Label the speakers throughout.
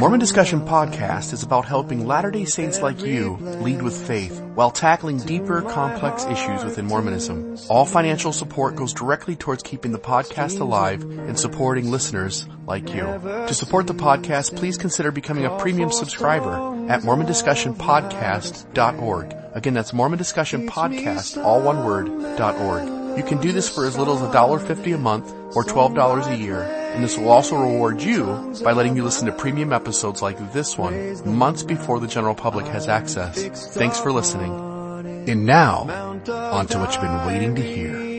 Speaker 1: Mormon Discussion Podcast is about helping Latter-day Saints like you lead with faith while tackling deeper, complex issues within Mormonism. All financial support goes directly towards keeping the podcast alive and supporting listeners like you. To support the podcast, please consider becoming a premium subscriber at mormondiscussionpodcast.org. Again, that's Mormon Discussion Podcast, all one word, .org. You can do this for as little as $1.50 a month or $12 a year, and this will also reward you by letting you listen to premium episodes like this one months before the general public has access. Thanks for listening. And now, on to what you've been waiting to hear.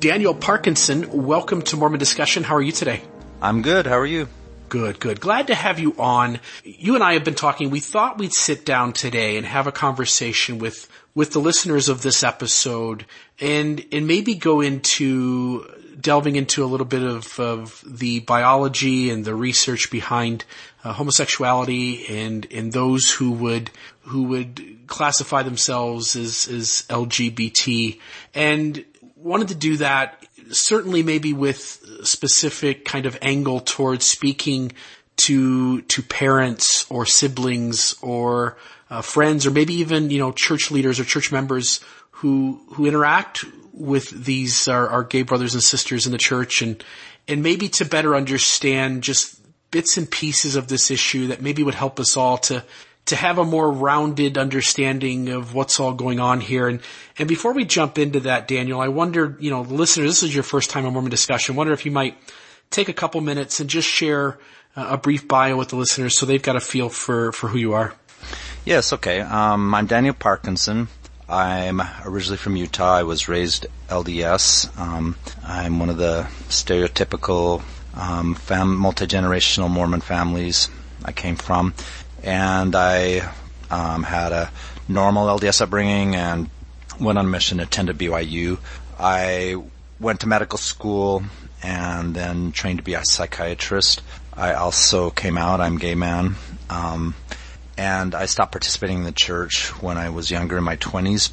Speaker 1: Daniel Parkinson, welcome to Mormon Discussion. How are you today?
Speaker 2: I'm good. How are you?
Speaker 1: Good, good. Glad to have you on. You and I have been talking. We thought we'd sit down today and have a conversation with with the listeners of this episode and, and maybe go into delving into a little bit of, of the biology and the research behind uh, homosexuality and, and those who would, who would classify themselves as, as LGBT and wanted to do that certainly maybe with specific kind of angle towards speaking to, to parents or siblings or uh, friends or maybe even, you know, church leaders or church members who, who interact with these, our, our gay brothers and sisters in the church and, and maybe to better understand just bits and pieces of this issue that maybe would help us all to, to have a more rounded understanding of what's all going on here. And, and before we jump into that, Daniel, I wonder, you know, listeners, this is your first time on Mormon discussion. I wonder if you might take a couple minutes and just share uh, a brief bio with the listeners so they've got a feel for, for who you are.
Speaker 2: Yes, okay. Um, I'm Daniel Parkinson. I'm originally from Utah. I was raised LDS. Um, I'm one of the stereotypical um, fam- multi-generational Mormon families I came from. And I um, had a normal LDS upbringing and went on mission, attended BYU. I went to medical school and then trained to be a psychiatrist. I also came out. I'm gay man. Um, and I stopped participating in the church when I was younger in my 20s.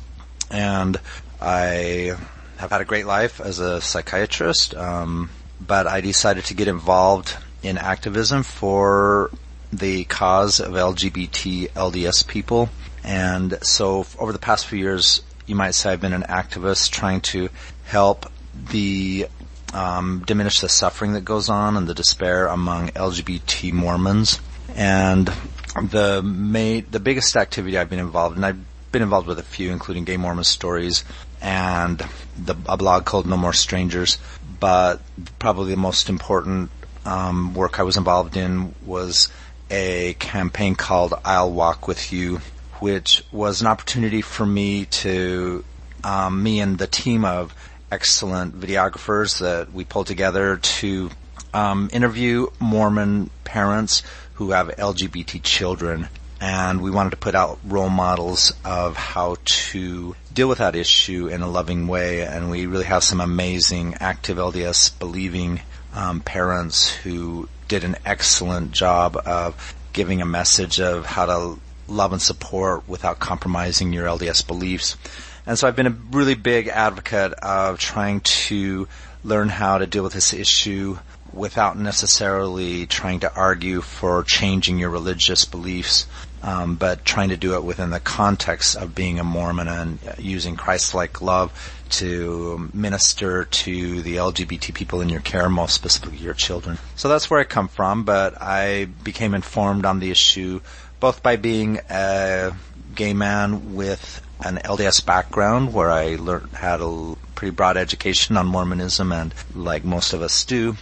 Speaker 2: And I have had a great life as a psychiatrist, um, but I decided to get involved in activism for the cause of LGBT LDS people. And so over the past few years, you might say I've been an activist trying to help the um, diminish the suffering that goes on and the despair among LGBT Mormons. And the main, the biggest activity I've been involved in, I've been involved with a few, including Gay Mormon Stories and the, a blog called No More Strangers. But probably the most important um, work I was involved in was a campaign called I'll Walk With You, which was an opportunity for me to, um, me and the team of excellent videographers that we pulled together to um, interview Mormon parents who have LGBT children and we wanted to put out role models of how to deal with that issue in a loving way and we really have some amazing active LDS believing um, parents who did an excellent job of giving a message of how to love and support without compromising your LDS beliefs. And so I've been a really big advocate of trying to learn how to deal with this issue without necessarily trying to argue for changing your religious beliefs, um, but trying to do it within the context of being a Mormon and using Christ-like love to minister to the LGBT people in your care, most specifically your children. So that's where I come from, but I became informed on the issue both by being a gay man with an LDS background where I learned, had a pretty broad education on Mormonism and like most of us do,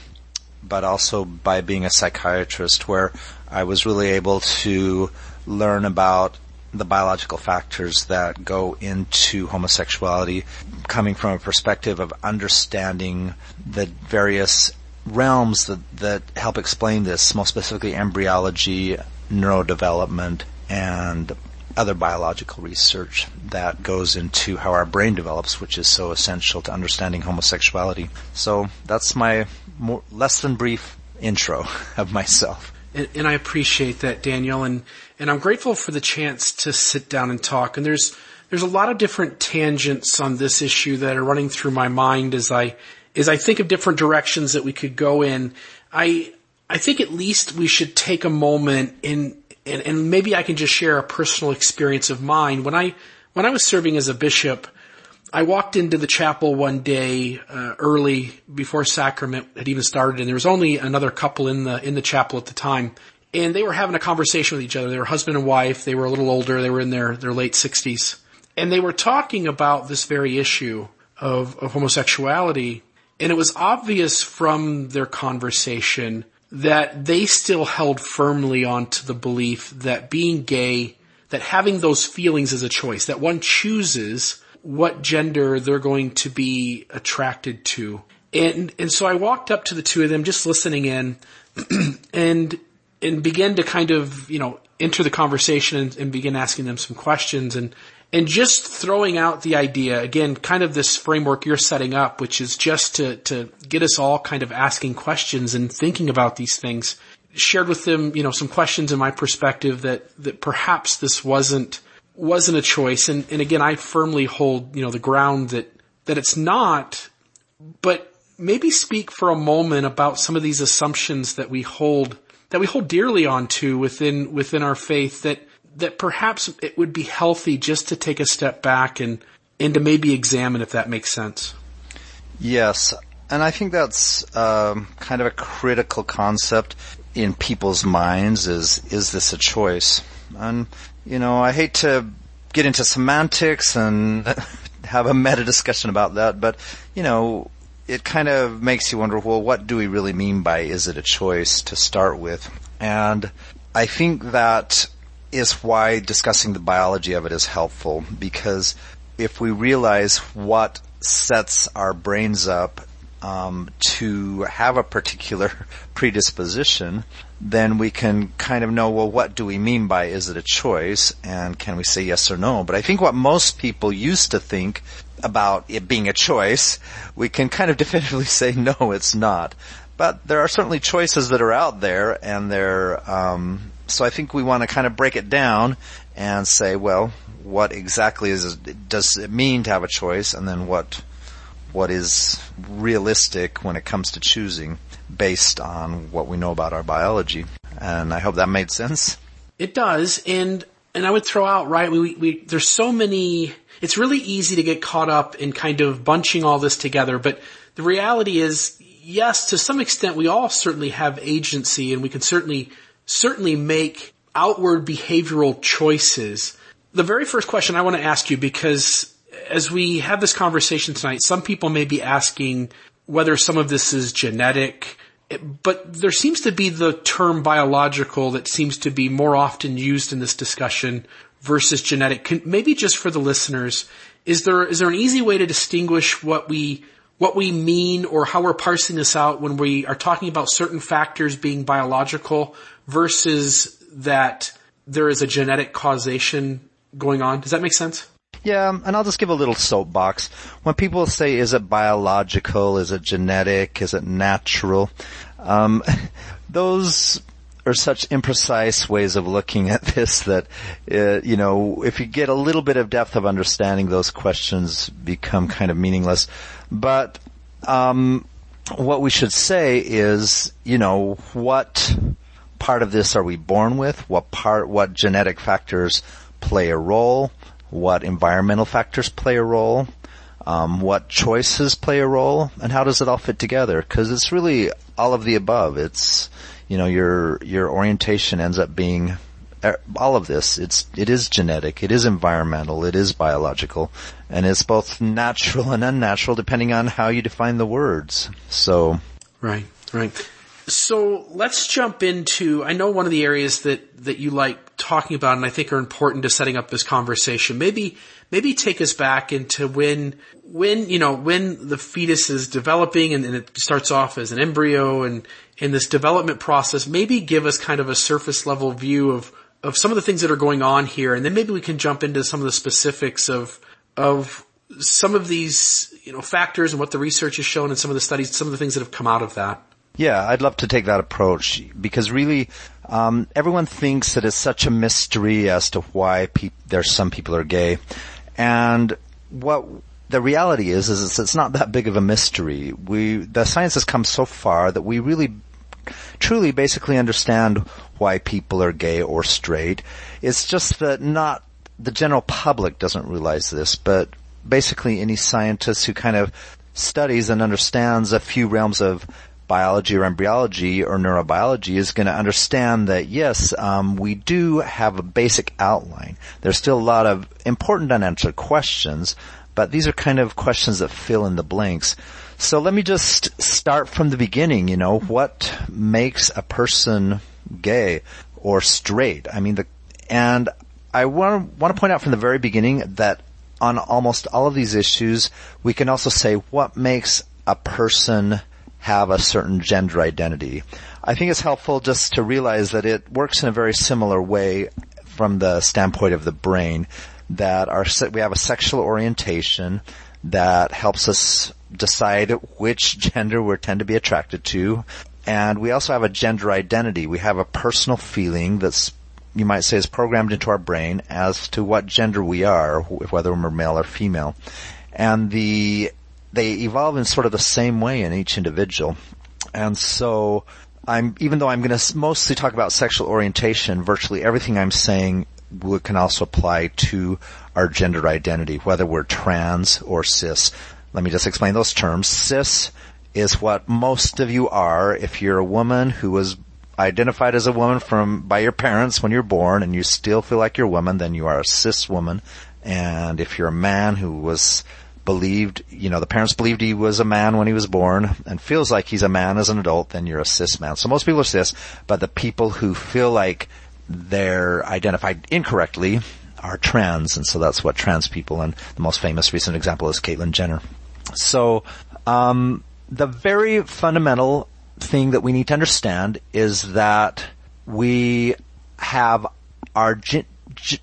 Speaker 2: but also by being a psychiatrist where I was really able to learn about the biological factors that go into homosexuality coming from a perspective of understanding the various realms that, that help explain this, most specifically embryology, neurodevelopment, and other biological research that goes into how our brain develops, which is so essential to understanding homosexuality. So that's my more, less than brief intro of myself.
Speaker 1: And, and, I appreciate that, Daniel, and and I'm grateful for the chance to sit down and talk. And there's there's a lot of different tangents on this issue that are running through my mind as I as I think of different directions that we could go in. I I think at least we should take a moment in, and, and maybe I can just share a personal experience of mine. When I, when I was serving as a bishop, I walked into the chapel one day uh, early before sacrament had even started, and there was only another couple in the in the chapel at the time, and they were having a conversation with each other. They were husband and wife. They were a little older. They were in their their late sixties, and they were talking about this very issue of of homosexuality. And it was obvious from their conversation that they still held firmly onto the belief that being gay, that having those feelings is a choice, that one chooses what gender they're going to be attracted to. And, and so I walked up to the two of them just listening in and, and began to kind of, you know, enter the conversation and, and begin asking them some questions and, and just throwing out the idea again, kind of this framework you're setting up, which is just to, to get us all kind of asking questions and thinking about these things. Shared with them, you know, some questions in my perspective that, that perhaps this wasn't, wasn't a choice. And, and again, I firmly hold, you know, the ground that, that it's not, but maybe speak for a moment about some of these assumptions that we hold, that we hold dearly onto within, within our faith that, that perhaps it would be healthy just to take a step back and, and to maybe examine if that makes sense.
Speaker 2: Yes. And I think that's um, kind of a critical concept in people's minds is, is this a choice? And you know, I hate to get into semantics and have a meta discussion about that, but you know, it kind of makes you wonder, well, what do we really mean by is it a choice to start with? And I think that is why discussing the biology of it is helpful because if we realize what sets our brains up um, to have a particular predisposition, then we can kind of know, well, what do we mean by is it a choice? And can we say yes or no? But I think what most people used to think about it being a choice, we can kind of definitively say no, it's not. But there are certainly choices that are out there and they're, um, so I think we want to kind of break it down and say, well, what exactly is, does it mean to have a choice? And then what, what is realistic when it comes to choosing based on what we know about our biology. And I hope that made sense.
Speaker 1: It does. And, and I would throw out, right, we, we, there's so many, it's really easy to get caught up in kind of bunching all this together, but the reality is, yes, to some extent we all certainly have agency and we can certainly, certainly make outward behavioral choices. The very first question I want to ask you because as we have this conversation tonight, some people may be asking whether some of this is genetic, but there seems to be the term biological that seems to be more often used in this discussion versus genetic. Can, maybe just for the listeners, is there is there an easy way to distinguish what we what we mean or how we're parsing this out when we are talking about certain factors being biological versus that there is a genetic causation going on? Does that make sense?
Speaker 2: Yeah, and I'll just give a little soapbox. When people say, is it biological, is it genetic, is it natural, um, those are such imprecise ways of looking at this that, uh, you know, if you get a little bit of depth of understanding, those questions become kind of meaningless. But, um, what we should say is, you know, what part of this are we born with? What part, what genetic factors play a role? What environmental factors play a role, um, what choices play a role, and how does it all fit together? Because it's really all of the above. It's you know your your orientation ends up being er, all of this. It's it is genetic, it is environmental, it is biological, and it's both natural and unnatural depending on how you define the words. So
Speaker 1: right, right. So let's jump into, I know one of the areas that, that you like talking about and I think are important to setting up this conversation. Maybe, maybe take us back into when, when, you know, when the fetus is developing and, and it starts off as an embryo and in this development process, maybe give us kind of a surface level view of, of some of the things that are going on here. And then maybe we can jump into some of the specifics of, of some of these, you know, factors and what the research has shown and some of the studies, some of the things that have come out of that.
Speaker 2: Yeah, I'd love to take that approach because really, um, everyone thinks that it's such a mystery as to why pe- there's some people are gay, and what the reality is is it's, it's not that big of a mystery. We the science has come so far that we really truly basically understand why people are gay or straight. It's just that not the general public doesn't realize this, but basically any scientist who kind of studies and understands a few realms of biology or embryology or neurobiology is going to understand that yes, um, we do have a basic outline. There's still a lot of important unanswered questions, but these are kind of questions that fill in the blanks. So let me just start from the beginning. You know, what makes a person gay or straight? I mean, the and I want want to point out from the very beginning that on almost all of these issues, we can also say what makes a person have a certain gender identity. I think it's helpful just to realize that it works in a very similar way from the standpoint of the brain that our, we have a sexual orientation that helps us decide which gender we tend to be attracted to. And we also have a gender identity. We have a personal feeling that's you might say is programmed into our brain as to what gender we are, whether we're male or female. And the, they evolve in sort of the same way in each individual. And so I'm, even though I'm going to mostly talk about sexual orientation, virtually everything I'm saying can also apply to our gender identity, whether we're trans or cis. Let me just explain those terms. Cis is what most of you are if you're a woman who was identified as a woman from by your parents when you're born and you still feel like you're a woman, then you are a cis woman. And if you're a man who was believed, you know, the parents believed he was a man when he was born and feels like he's a man as an adult, then you're a cis man. So most people are cis, but the people who feel like they're identified incorrectly are trans, and so that's what trans people, and the most famous recent example is Caitlyn Jenner. So, um, the very fundamental thing that we need to understand is that we have our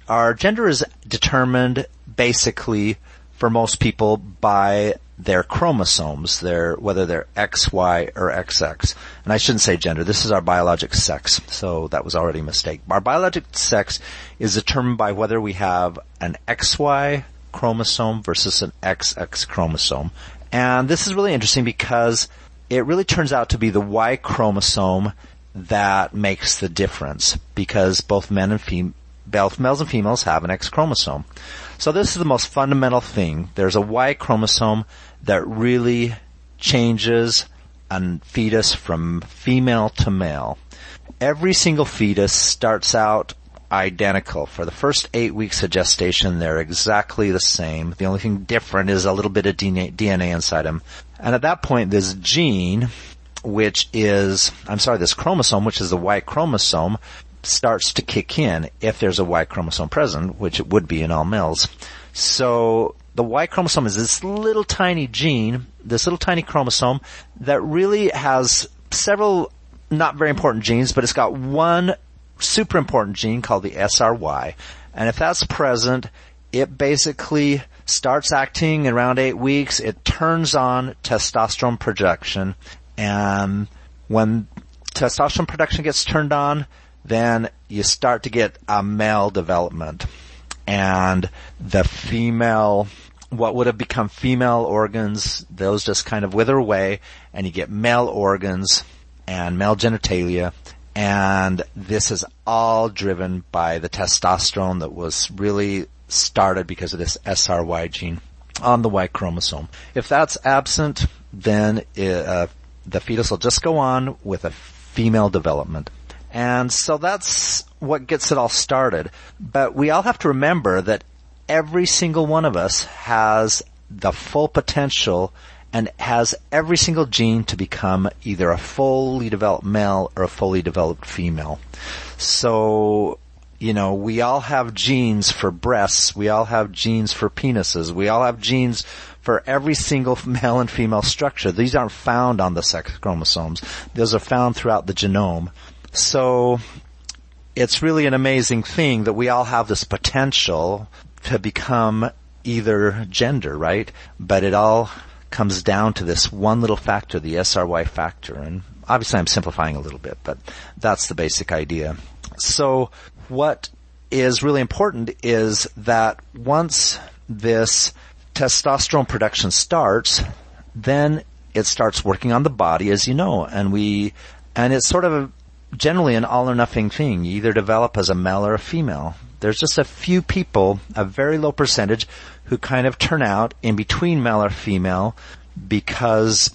Speaker 2: our gender is determined basically for most people by their chromosomes, their whether they're X, Y, or XX. And I shouldn't say gender. This is our biologic sex. So that was already a mistake. Our biologic sex is determined by whether we have an XY chromosome versus an XX chromosome. And this is really interesting because it really turns out to be the Y chromosome that makes the difference because both men and fem- both males and females have an X chromosome. So this is the most fundamental thing. There's a Y chromosome that really changes a fetus from female to male. Every single fetus starts out identical. For the first eight weeks of gestation, they're exactly the same. The only thing different is a little bit of DNA inside them. And at that point, this gene, which is, I'm sorry, this chromosome, which is the Y chromosome, starts to kick in if there's a Y chromosome present, which it would be in all males. So the Y chromosome is this little tiny gene, this little tiny chromosome that really has several not very important genes, but it's got one super important gene called the SRY. And if that's present, it basically starts acting around eight weeks. It turns on testosterone production. And when testosterone production gets turned on, then you start to get a male development. And the female, what would have become female organs, those just kind of wither away and you get male organs and male genitalia and this is all driven by the testosterone that was really started because of this SRY gene on the Y chromosome. If that's absent, then it, uh, the fetus will just go on with a female development. And so that's what gets it all started. But we all have to remember that every single one of us has the full potential and has every single gene to become either a fully developed male or a fully developed female. So, you know, we all have genes for breasts, we all have genes for penises, we all have genes for every single male and female structure. These aren't found on the sex chromosomes. Those are found throughout the genome. So, it's really an amazing thing that we all have this potential to become either gender, right? But it all comes down to this one little factor, the SRY factor. And obviously I'm simplifying a little bit, but that's the basic idea. So what is really important is that once this testosterone production starts, then it starts working on the body, as you know, and we And it's sort of generally an all or nothing thing. You either develop as a male or a female. There's just a few people, a very low percentage, who kind of turn out in between male or female because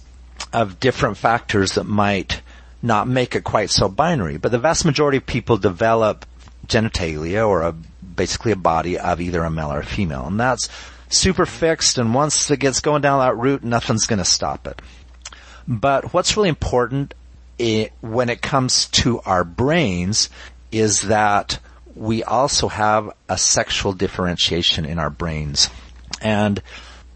Speaker 2: of different factors that might not make it quite so binary. But the vast majority of people develop genitalia or a, basically a body of either a male or a female. And that's super fixed and once it gets going down that route, nothing's gonna stop it. But what's really important it, when it comes to our brains is that we also have a sexual differentiation in our brains. And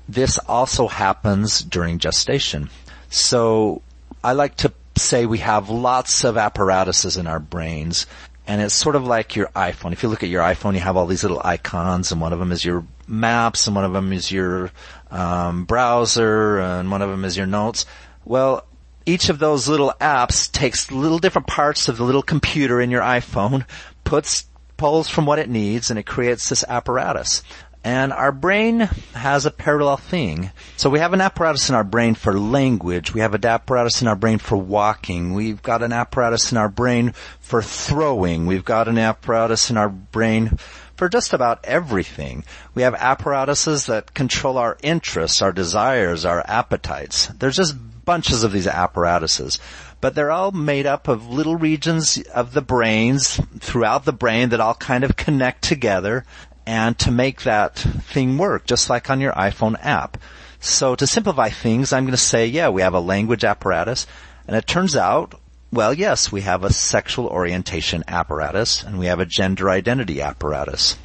Speaker 2: this also happens during gestation. So I like to say we have lots of apparatuses in our brains and it's sort of like your iPhone. If you look at your iPhone, you have all these little icons and one of them is your maps and one of them is your um, browser and one of them is your notes. Well, each of those little apps takes little different parts of the little computer in your iPhone, puts pulls from what it needs, and it creates this apparatus. And our brain has a parallel thing. So we have an apparatus in our brain for language. We have an apparatus in our brain for walking. We've got an apparatus in our brain for throwing. We've got an apparatus in our brain for just about everything. We have apparatuses that control our interests, our desires, our appetites. There's just bunches of these apparatuses. But they're all made up of little regions of the brains throughout the brain that all kind of connect together and to make that thing work, just like on your iPhone app. So to simplify things, I'm going to say, yeah, we have a language apparatus, and it turns out, well, yes, we have a sexual orientation apparatus, and we have a gender identity apparatus.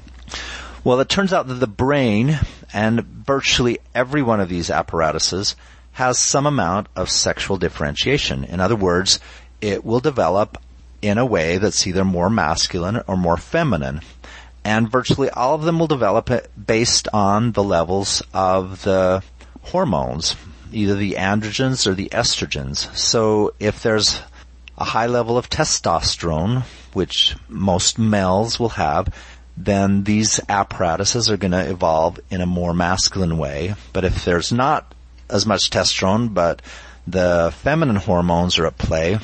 Speaker 2: Well, it turns out that the brain and virtually every one of these apparatuses has some amount of sexual differentiation. In other words, it will develop in a way that's either more masculine or more feminine and virtually all of them will develop it based on the levels of the hormones, either the androgens or the estrogens. So if there's a high level of testosterone, which most males will have, then these apparatuses are going to evolve in a more masculine way. But if there's not as much testosterone, but the feminine hormones are at play,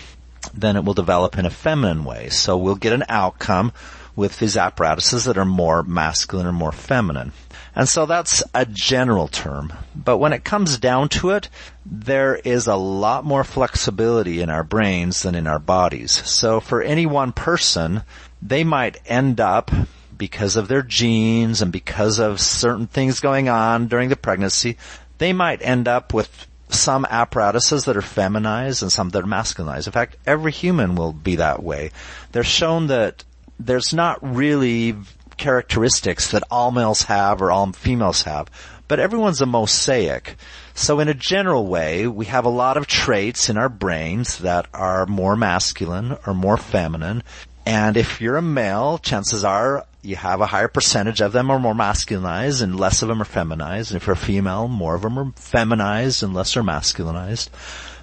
Speaker 2: then it will develop in a feminine way. So we'll get an outcome with these apparatuses that are more masculine or more feminine. And so that's a general term. But when it comes down to it, there is a lot more flexibility in our brains than in our bodies. So for any one person, they might end up because of their genes and because of certain things going on during the pregnancy, they might end up with some apparatuses that are feminized and some that are masculinized. In fact, every human will be that way. They're shown that there's not really characteristics that all males have or all females have, but everyone's a mosaic. So in a general way, we have a lot of traits in our brains that are more masculine or more feminine. And if you're a male, chances are you have a higher percentage of them are more masculinized and less of them are feminized. And if you're a female, more of them are feminized and less are masculinized.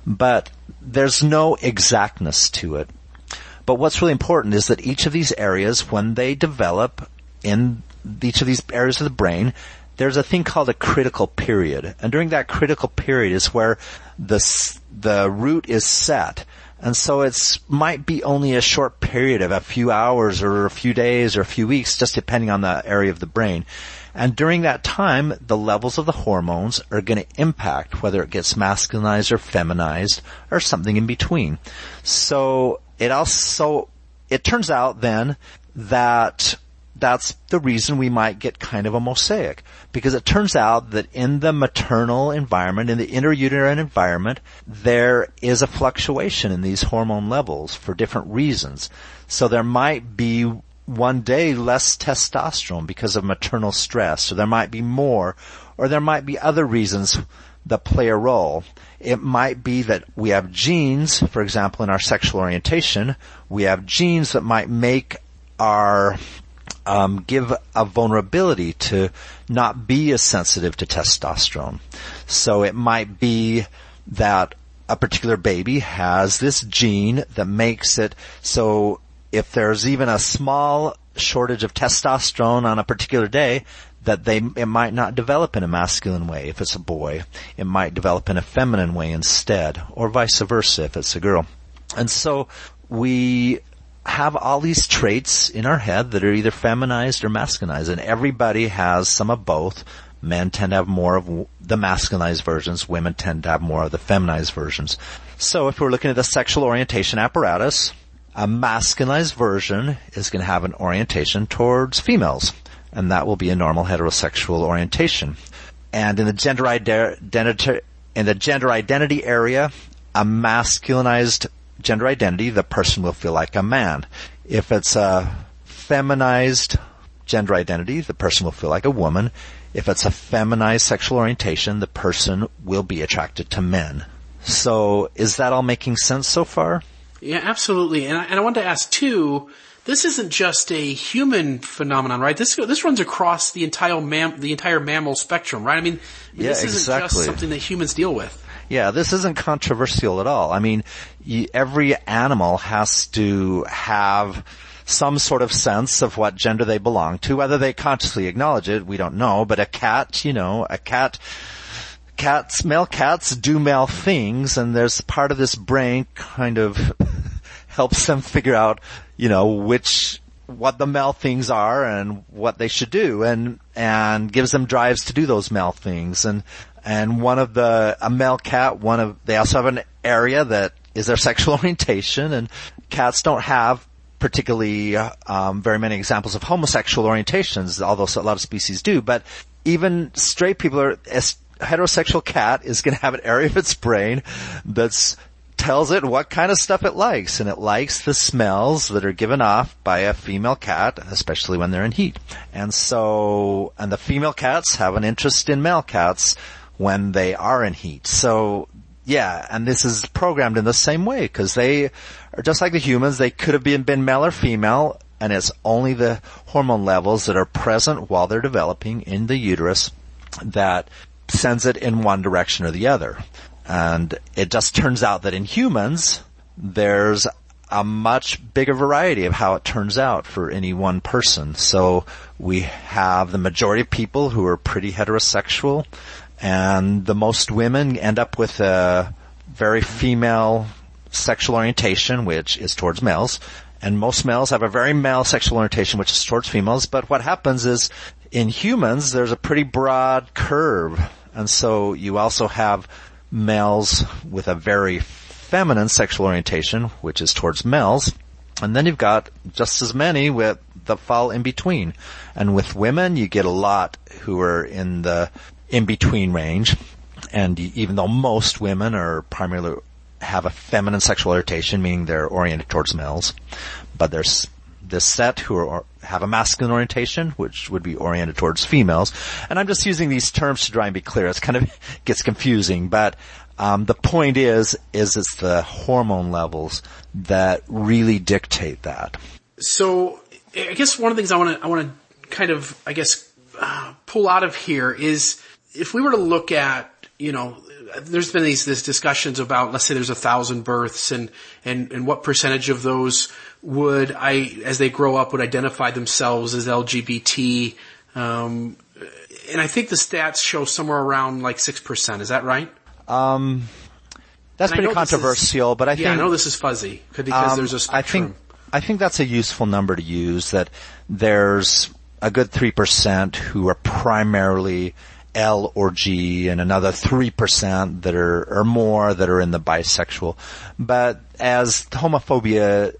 Speaker 2: But there's no exactness to it. But what's really important is that each of these areas, when they develop in each of these areas of the brain, there's a thing called a critical period. And during that critical period is where the, the root is set. And so it's might be only a short period of a few hours or a few days or a few weeks, just depending on the area of the brain. And during that time, the levels of the hormones are going to impact whether it gets masculinized or feminized or something in between. So it also, it turns out then that that's the reason we might get kind of a mosaic. Because it turns out that in the maternal environment, in the intrauterine environment, there is a fluctuation in these hormone levels for different reasons. So there might be one day less testosterone because of maternal stress, or there might be more, or there might be other reasons that play a role. It might be that we have genes, for example, in our sexual orientation, we have genes that might make our um, give a vulnerability to not be as sensitive to testosterone. So it might be that a particular baby has this gene that makes it so if there's even a small shortage of testosterone on a particular day, that they it might not develop in a masculine way if it's a boy. It might develop in a feminine way instead, or vice versa if it's a girl. And so we have all these traits in our head that are either feminized or masculinized, and everybody has some of both. Men tend to have more of the masculinized versions, women tend to have more of the feminized versions. So if we're looking at the sexual orientation apparatus, a masculinized version is going to have an orientation towards females, and that will be a normal heterosexual orientation. And in the gender identity, in the gender identity area, a masculinized gender identity, the person will feel like a man. If it's a feminized gender identity, the person will feel like a woman. If it's a feminized sexual orientation, the person will be attracted to men. So is that all making sense so far?
Speaker 1: Yeah, absolutely. And I, and I wanted to ask too, this isn't just a human phenomenon, right? This this runs across the entire mam- the entire mammal spectrum, right? I mean,
Speaker 2: yeah,
Speaker 1: this isn't
Speaker 2: exactly.
Speaker 1: just something that humans deal with.
Speaker 2: Yeah, this isn't controversial at all. I mean, every animal has to have some sort of sense of what gender they belong to. Whether they consciously acknowledge it, we don't know. But a cat, you know, a cat, cats, male cats do male things, and there's part of this brain kind of helps them figure out, you know, which what the male things are and what they should do and and gives them drives to do those male things. And and one of the a male cat one of they also have an area that is their sexual orientation and cats don't have particularly um, very many examples of homosexual orientations although a lot of species do but even straight people are a heterosexual cat is going to have an area of its brain that's tells it what kind of stuff it likes, and it likes the smells that are given off by a female cat, especially when they're in heat. And so, and the female cats have an interest in male cats when they are in heat. So, yeah, and this is programmed in the same way, because they are just like the humans, they could have been, been male or female, and it's only the hormone levels that are present while they're developing in the uterus that sends it in one direction or the other. And it just turns out that in humans, there's a much bigger variety of how it turns out for any one person. So we have the majority of people who are pretty heterosexual and the most women end up with a very female sexual orientation, which is towards males. And most males have a very male sexual orientation, which is towards females. But what happens is in humans, there's a pretty broad curve. And so you also have males with a very feminine sexual orientation, which is towards males. And then you've got just as many with the fall in between. And with women, you get a lot who are in the in between range. And even though most women are primarily have a feminine sexual orientation, meaning they're oriented towards males, but there's this set who are, have a masculine orientation, which would be oriented towards females. And I'm just using these terms to try and be clear. It's kind of gets confusing, but um, the point is, is it's the hormone levels that really dictate that.
Speaker 1: So, I guess one of the things I want to I want to kind of I guess uh, pull out of here is if we were to look at you know there's been these, these discussions about, let's say there's a thousand births and, and, and what percentage of those would I, as they grow up, would identify themselves as LGBT. Um, and I think the stats show somewhere around like 6%. Is that right?
Speaker 2: Um, that's
Speaker 1: And
Speaker 2: pretty
Speaker 1: this is-
Speaker 2: controversial, but I think.
Speaker 1: yeah, I know this is fuzzy because
Speaker 2: Um,
Speaker 1: there's a
Speaker 2: I
Speaker 1: spectrum.
Speaker 2: I think I think that's a useful number to use. That there's a good three percent who are primarily L or G, and another three percent that are or more that are in the bisexual. But as homophobia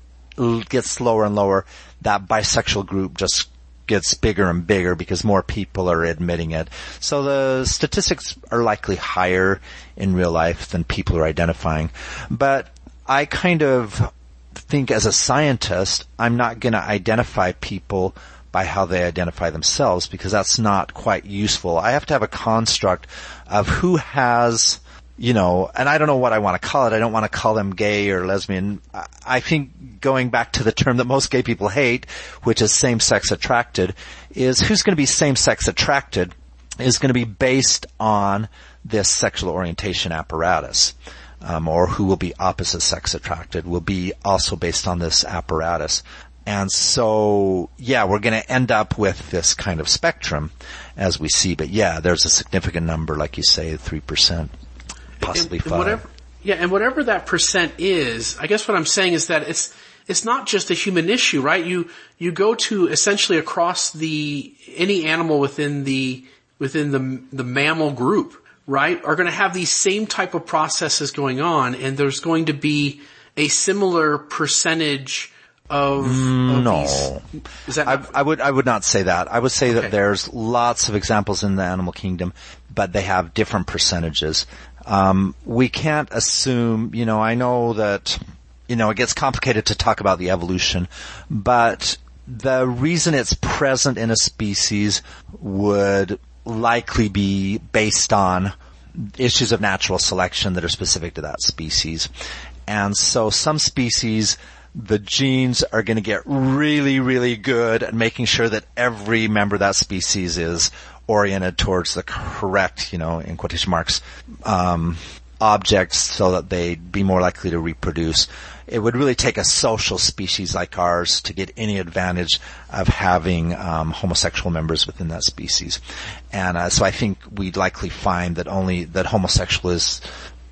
Speaker 2: gets lower and lower, that bisexual group just gets bigger and bigger because more people are admitting it. So the statistics are likely higher in real life than people are identifying. But I kind of think as a scientist, I'm not going to identify people by how they identify themselves because that's not quite useful. I have to have a construct of who has, you know, and I don't know what I want to call it. I don't want to call them gay or lesbian. I- think going back to the term that most gay people hate, which is same-sex attracted, is who's going to be same-sex attracted is going to be based on this sexual orientation apparatus. Um, or who will be opposite sex attracted will be also based on this apparatus. And so, yeah, we're going to end up with this kind of spectrum as we see. But yeah, there's a significant number, like you say, three percent, possibly
Speaker 1: And- and
Speaker 2: five.
Speaker 1: Whatever, Yeah, and whatever that percent is, I guess what I'm saying is that it's it's not just a human issue, right? You you go to essentially across the any animal within the within the the mammal group, right, are going to have these same type of processes going on, and there's going to be a similar percentage of, of
Speaker 2: no.
Speaker 1: these- Is that
Speaker 2: I, I would I would not say that. I would say
Speaker 1: Okay.
Speaker 2: that there's lots of examples in the animal kingdom, but they have different percentages. Um, we can't assume. You know, I know that you know it gets complicated to talk about the evolution, but the reason it's present in a species would likely be based on issues of natural selection that are specific to that species. And so some species, the genes are going to get really, really good at making sure that every member of that species is oriented towards the correct, you know, in quotation marks, um, objects so that they'd be more likely to reproduce. It would really take a social species like ours to get any advantage of having um, homosexual members within that species, and uh, so I think we'd likely find that only that homosexual is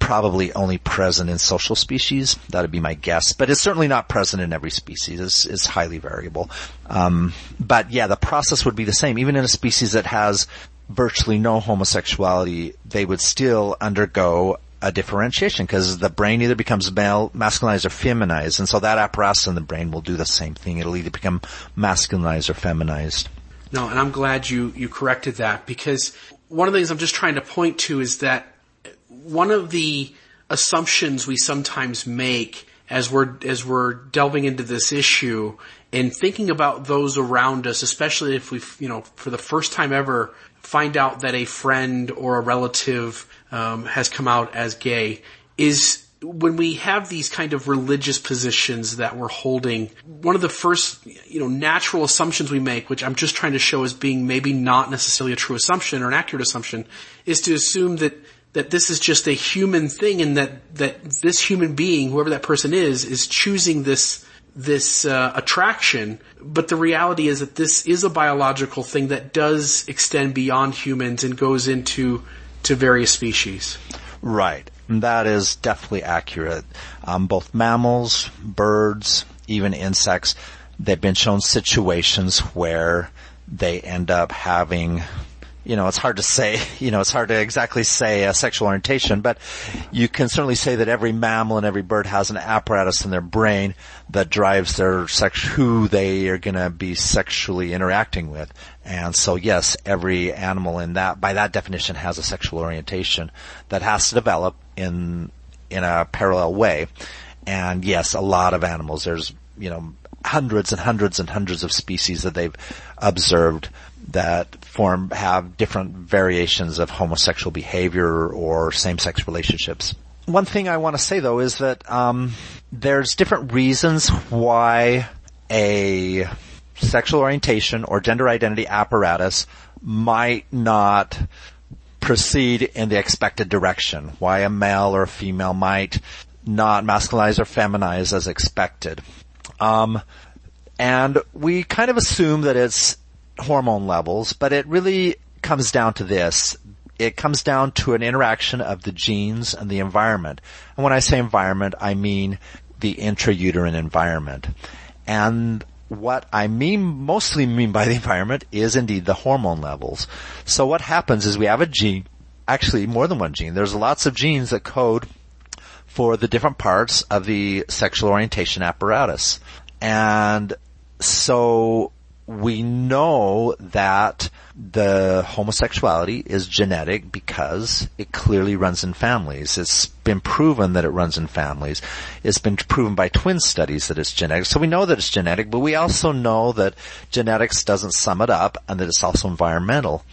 Speaker 2: probably only present in social species. That'd be my guess, but it's certainly not present in every species. It's, it's highly variable. Um, but yeah, the process would be the same. Even in a species that has virtually no homosexuality, they would still undergo a differentiation because the brain either becomes male, masculinized or feminized, and so that apparatus in the brain will do the same thing. It'll either become masculinized or feminized.
Speaker 1: No, and I'm glad you, you corrected that because one of the things I'm just trying to point to is that one of the assumptions we sometimes make as we're, as we're delving into this issue and thinking about those around us, especially if we, you know, for the first time ever find out that a friend or a relative um, has come out as gay, is when we have these kind of religious positions that we're holding, one of the first, you know, natural assumptions we make, which I'm just trying to show as being maybe not necessarily a true assumption or an accurate assumption, is to assume that that this is just a human thing and that that this human being, whoever that person is, is choosing this this uh, attraction. But the reality is that this is a biological thing that does extend beyond humans and goes into to various species.
Speaker 2: Right. That is definitely accurate. Um, both mammals, birds, even insects, they've been shown situations where they end up having, you know, it's hard to say, you know, it's hard to exactly say a sexual orientation, but you can certainly say that every mammal and every bird has an apparatus in their brain that drives their sex, who they are going to be sexually interacting with. And so yes, every animal in that, by that definition has a sexual orientation that has to develop in, in a parallel way. And yes, a lot of animals, there's, you know, hundreds and hundreds and hundreds of species that they've observed that form, have different variations of homosexual behavior or same-sex relationships. One thing I want to say though is that, um, there's different reasons why a sexual orientation or gender identity apparatus might not proceed in the expected direction. Why a male or a female might not masculinize or feminize as expected. Um, and we kind of assume that it's hormone levels, but it really comes down to this. It comes down to an interaction of the genes and the environment. And when I say environment, I mean the intrauterine environment. And what I mean, mostly mean by the environment is indeed the hormone levels. So what happens is we have a gene, actually more than one gene. There's lots of genes that code for the different parts of the sexual orientation apparatus. And so we know that the homosexuality is genetic because it clearly runs in families. It's been proven that it runs in families. It's been proven by twin studies that it's genetic. So we know that it's genetic, but we also know that genetics doesn't sum it up and that it's also environmental.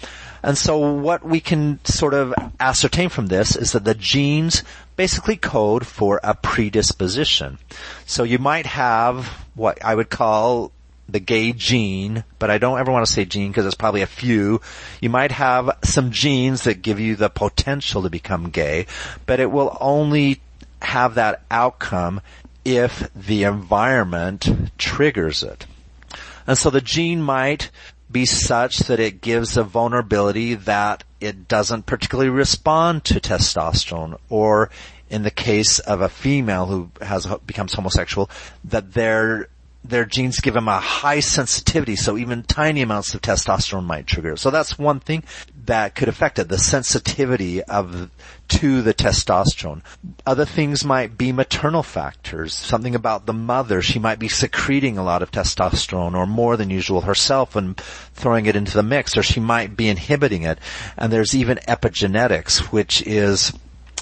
Speaker 2: And so what we can sort of ascertain from this is that the genes basically code for a predisposition. So you might have what I would call the gay gene, but I don't ever want to say gene because there's probably a few. You might have some genes that give you the potential to become gay, but it will only have that outcome if the environment triggers it. And so the gene might be such that it gives a vulnerability that it doesn't particularly respond to testosterone or in the case of a female who has becomes homosexual, that their their genes give them a high sensitivity, so even tiny amounts of testosterone might trigger. So that's one thing that could affect it, the sensitivity of to the testosterone. Other things might be maternal factors, something about the mother. She might be secreting a lot of testosterone or more than usual herself and throwing it into the mix, or she might be inhibiting it. And there's even epigenetics, which is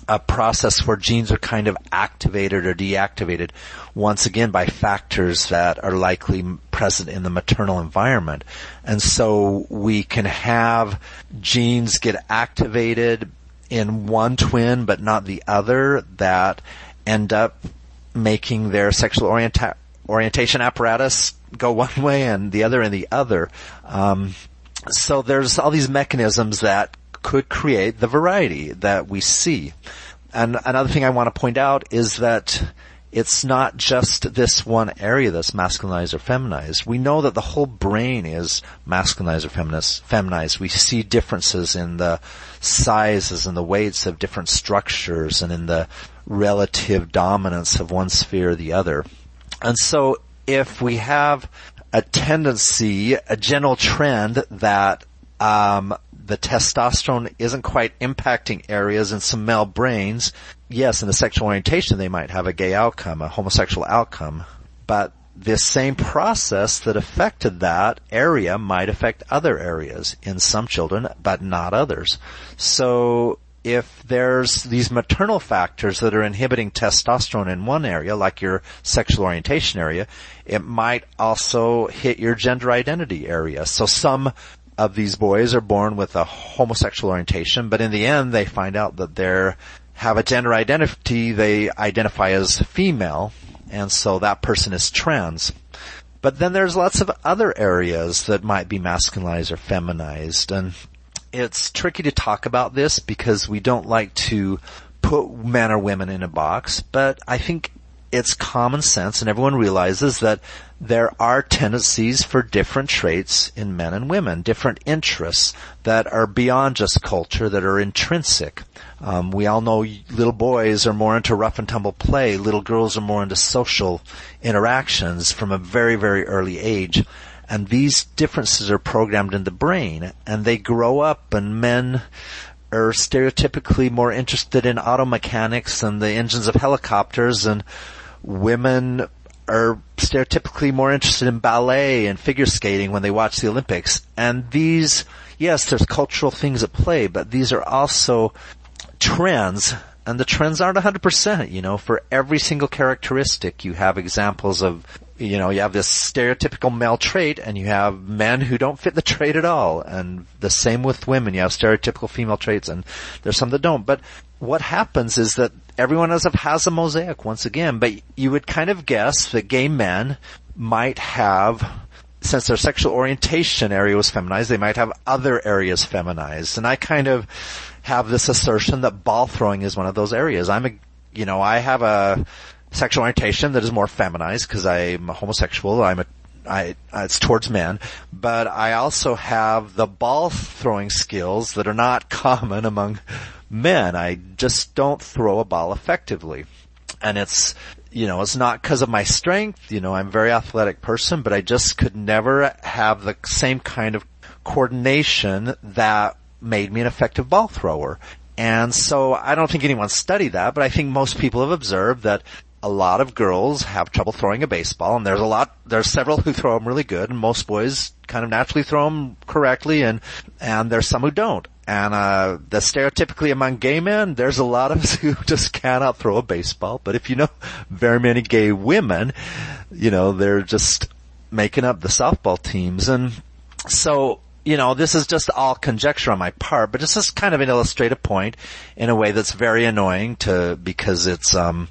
Speaker 2: a process where genes are kind of activated or deactivated once again by factors that are likely present in the maternal environment. And so we can have genes get activated in one twin but not the other that end up making their sexual orienta- orientation apparatus go one way and the other in the other. Um, so there's all these mechanisms that could create the variety that we see. And another thing I want to point out is that it's not just this one area that's masculinized or feminized. We know that the whole brain is masculinized or feminized. We see differences in the sizes and the weights of different structures and in the relative dominance of one sphere or the other. And so if we have a tendency, a general trend that um, the testosterone isn't quite impacting areas in some male brains. Yes, in the sexual orientation they might have a gay outcome, a homosexual outcome, but this same process that affected that area might affect other areas in some children, but not others. So if there's these maternal factors that are inhibiting testosterone in one area, like your sexual orientation area, it might also hit your gender identity area. So some of these boys are born with a homosexual orientation, but in the end they find out that they have a gender identity they identify as female, and so that person is trans. But then there's lots of other areas that might be masculinized or feminized, and it's tricky to talk about this because we don't like to put men or women in a box, but I think it's common sense and everyone realizes that there are tendencies for different traits in men and women, different interests that are beyond just culture, that are intrinsic. Um, we all know little boys are more into rough and tumble play. Little girls are more into social interactions from a very, very early age. And these differences are programmed in the brain and they grow up and men are stereotypically more interested in auto mechanics and the engines of helicopters and women are stereotypically more interested in ballet and figure skating when they watch the Olympics. And these, yes, there's cultural things at play, but these are also trends and the trends aren't 100%, you know, for every single characteristic you have examples of, you know, you have this stereotypical male trait and you have men who don't fit the trait at all. And the same with women, you have stereotypical female traits and there's some that don't. But what happens is that everyone has a, has a mosaic once again, but you would kind of guess that gay men might have since their sexual orientation area was feminized, they might have other areas feminized. And I kind of have this assertion that ball throwing is one of those areas. I'm a, you know, I have a sexual orientation that is more feminized because I'm a homosexual. I'm a I, it's towards men, but I also have the ball throwing skills that are not common among men. I just don't throw a ball effectively. And it's, you know, it's not because of my strength. You know, I'm a very athletic person, but I just could never have the same kind of coordination that made me an effective ball thrower. And so I don't think anyone studied that, but I think most people have observed that a lot of girls have trouble throwing a baseball and there's a lot, there's several who throw them really good and most boys kind of naturally throw them correctly and, and there's some who don't. And, uh, the stereotypically among gay men, there's a lot of us who just cannot throw a baseball. But if you know very many gay women, you know, they're just making up the softball teams. And so, you know, this is just all conjecture on my part, but it's just kind of an illustrative point in a way that's very annoying to, because it's, um,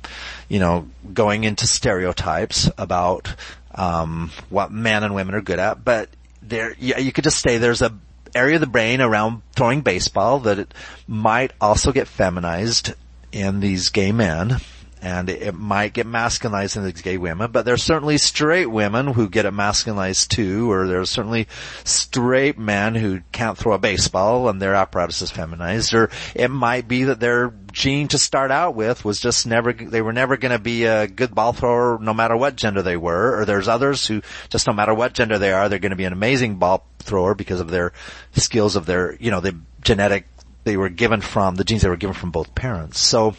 Speaker 2: you know, going into stereotypes about, um, what men and women are good at, but there, yeah, you could just say there's a area of the brain around throwing baseball that it might also get feminized in these gay men. And it, might get masculinized in the gay women, but there's certainly straight women who get it masculinized too, or there's certainly straight men who can't throw a baseball and their apparatus is feminized, or it might be that their gene to start out with was just never, they were never to be a good ball thrower no matter what gender they were, or there's others who just no matter what gender they are, they're to be an amazing ball thrower because of their skills of their, you know, the genetic they were given from, the genes they were given from both parents. So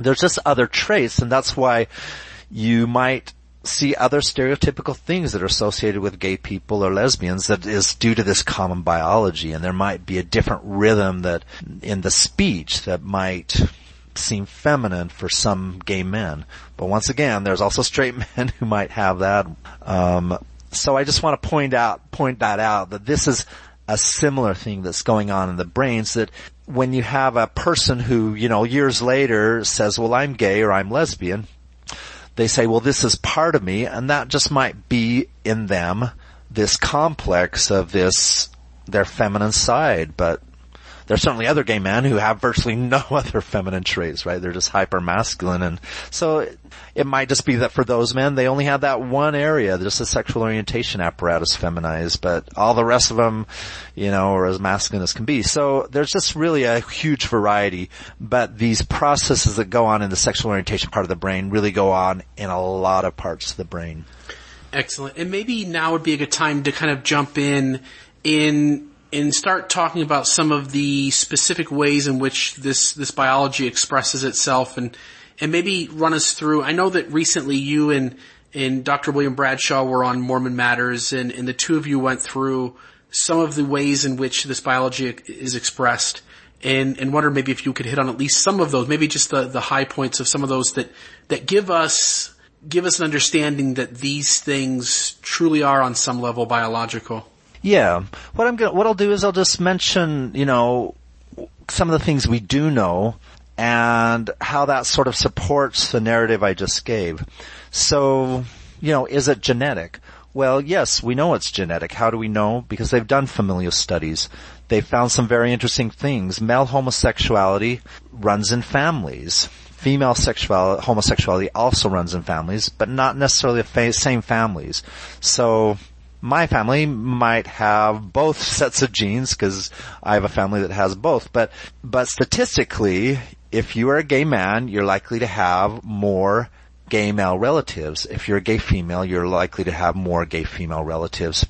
Speaker 2: there's just other traits and that's why you might see other stereotypical things that are associated with gay people or lesbians that is due to this common biology and there might be a different rhythm that in the speech that might seem feminine for some gay men. But once again, there's also straight men who might have that. Um, so I just want to point out, point that out that this is a similar thing that's going on in the brains that when you have a person who, you know, years later says, well, I'm gay or I'm lesbian, they say, well, this is part of me, and that just might be in them this complex of this, their feminine side, but there's certainly other gay men who have virtually no other feminine traits, right? They're just hyper masculine. And so it, it, might just be that for those men, they only have that one area, just the sexual orientation apparatus feminized, but all the rest of them, you know, are as masculine as can be. So there's just really a huge variety, but these processes that go on in the sexual orientation part of the brain really go on in a lot of parts of the brain.
Speaker 1: Excellent. And maybe now would be a good time to kind of jump in in and start talking about some of the specific ways in which this this biology expresses itself, and and maybe run us through. I know that recently you and and Dr. William Bradshaw were on Mormon Matters, and, and the two of you went through some of the ways in which this biology is expressed, and and wonder maybe if you could hit on at least some of those, maybe just the the high points of some of those that that give us give us an understanding that these things truly are on some level biological.
Speaker 2: Yeah. What I'm going what I'll do is I'll just mention, you know, some of the things we do know and how that sort of supports the narrative I just gave. So, you know, is it genetic? Well, yes, we know it's genetic. How do we know? Because they've done familial studies. They've found some very interesting things. Male homosexuality runs in families. Female sexuality, homosexuality also runs in families, but not necessarily the same families. So, my family might have both sets of genes because I have a family that has both. But, but statistically, if you are a gay man, you're likely to have more gay male relatives. If you're a gay female, you're likely to have more gay female relatives.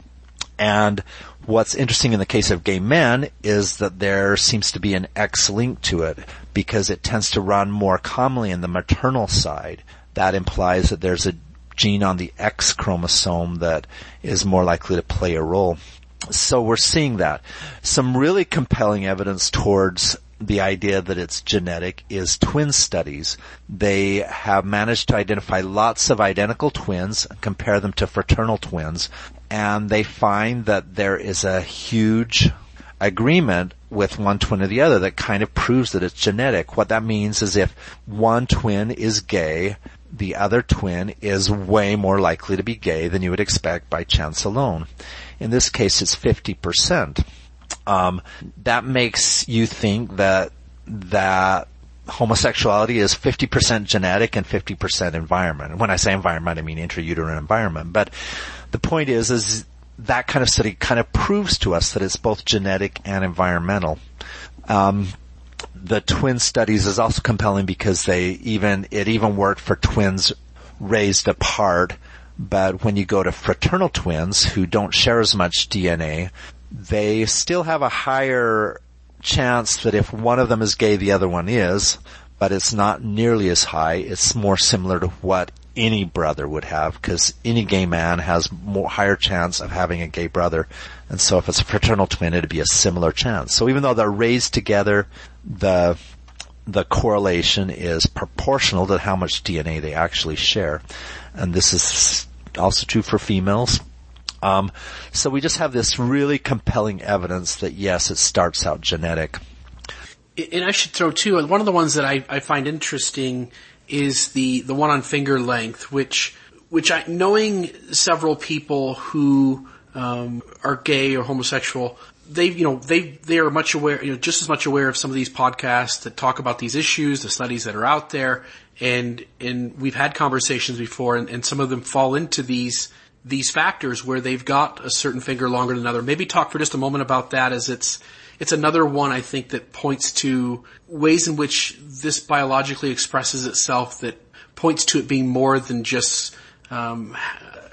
Speaker 2: And what's interesting in the case of gay men is that there seems to be an X link to it because it tends to run more commonly in the maternal side. That implies that there's a gene on the X chromosome that is more likely to play a role. So we're seeing that. Some really compelling evidence towards the idea that it's genetic is twin studies. They have managed to identify lots of identical twins, compare them to fraternal twins, and they find that there is a huge agreement with one twin or the other that kind of proves that it's genetic. What that means is if one twin is gay, the other twin is way more likely to be gay than you would expect by chance alone. In this case, it's 50%. Um, that makes you think that, that homosexuality is 50% genetic and 50% environment. When I say environment, I mean intrauterine environment. But the point is, is that kind of study kind of proves to us that it's both genetic and environmental. Um, the twin studies is also compelling because they even, it even worked for twins raised apart. But when you go to fraternal twins who don't share as much DNA, they still have a higher chance that if one of them is gay, the other one is, but it's not nearly as high. It's more similar to what any brother would have because any gay man has more higher chance of having a gay brother. And so if it's a fraternal twin, it'd be a similar chance. So even though they're raised together, the the correlation is proportional to how much DNA they actually share. And this is also true for females. Um, so we just have this really compelling evidence that yes, it starts out genetic.
Speaker 1: And I should throw too, one of the ones that I, I find interesting is the, the one on finger length, which, which I, knowing several people who, um, are gay or homosexual, they, you know, they, they are much aware, you know, just as much aware of some of these podcasts that talk about these issues, the studies that are out there. and and we've had conversations before, and, and some of them fall into these these factors where they've got a certain finger longer than another. Maybe talk for just a moment about that as it's it's another one I think that points to ways in which this biologically expresses itself that points to it being more than just um,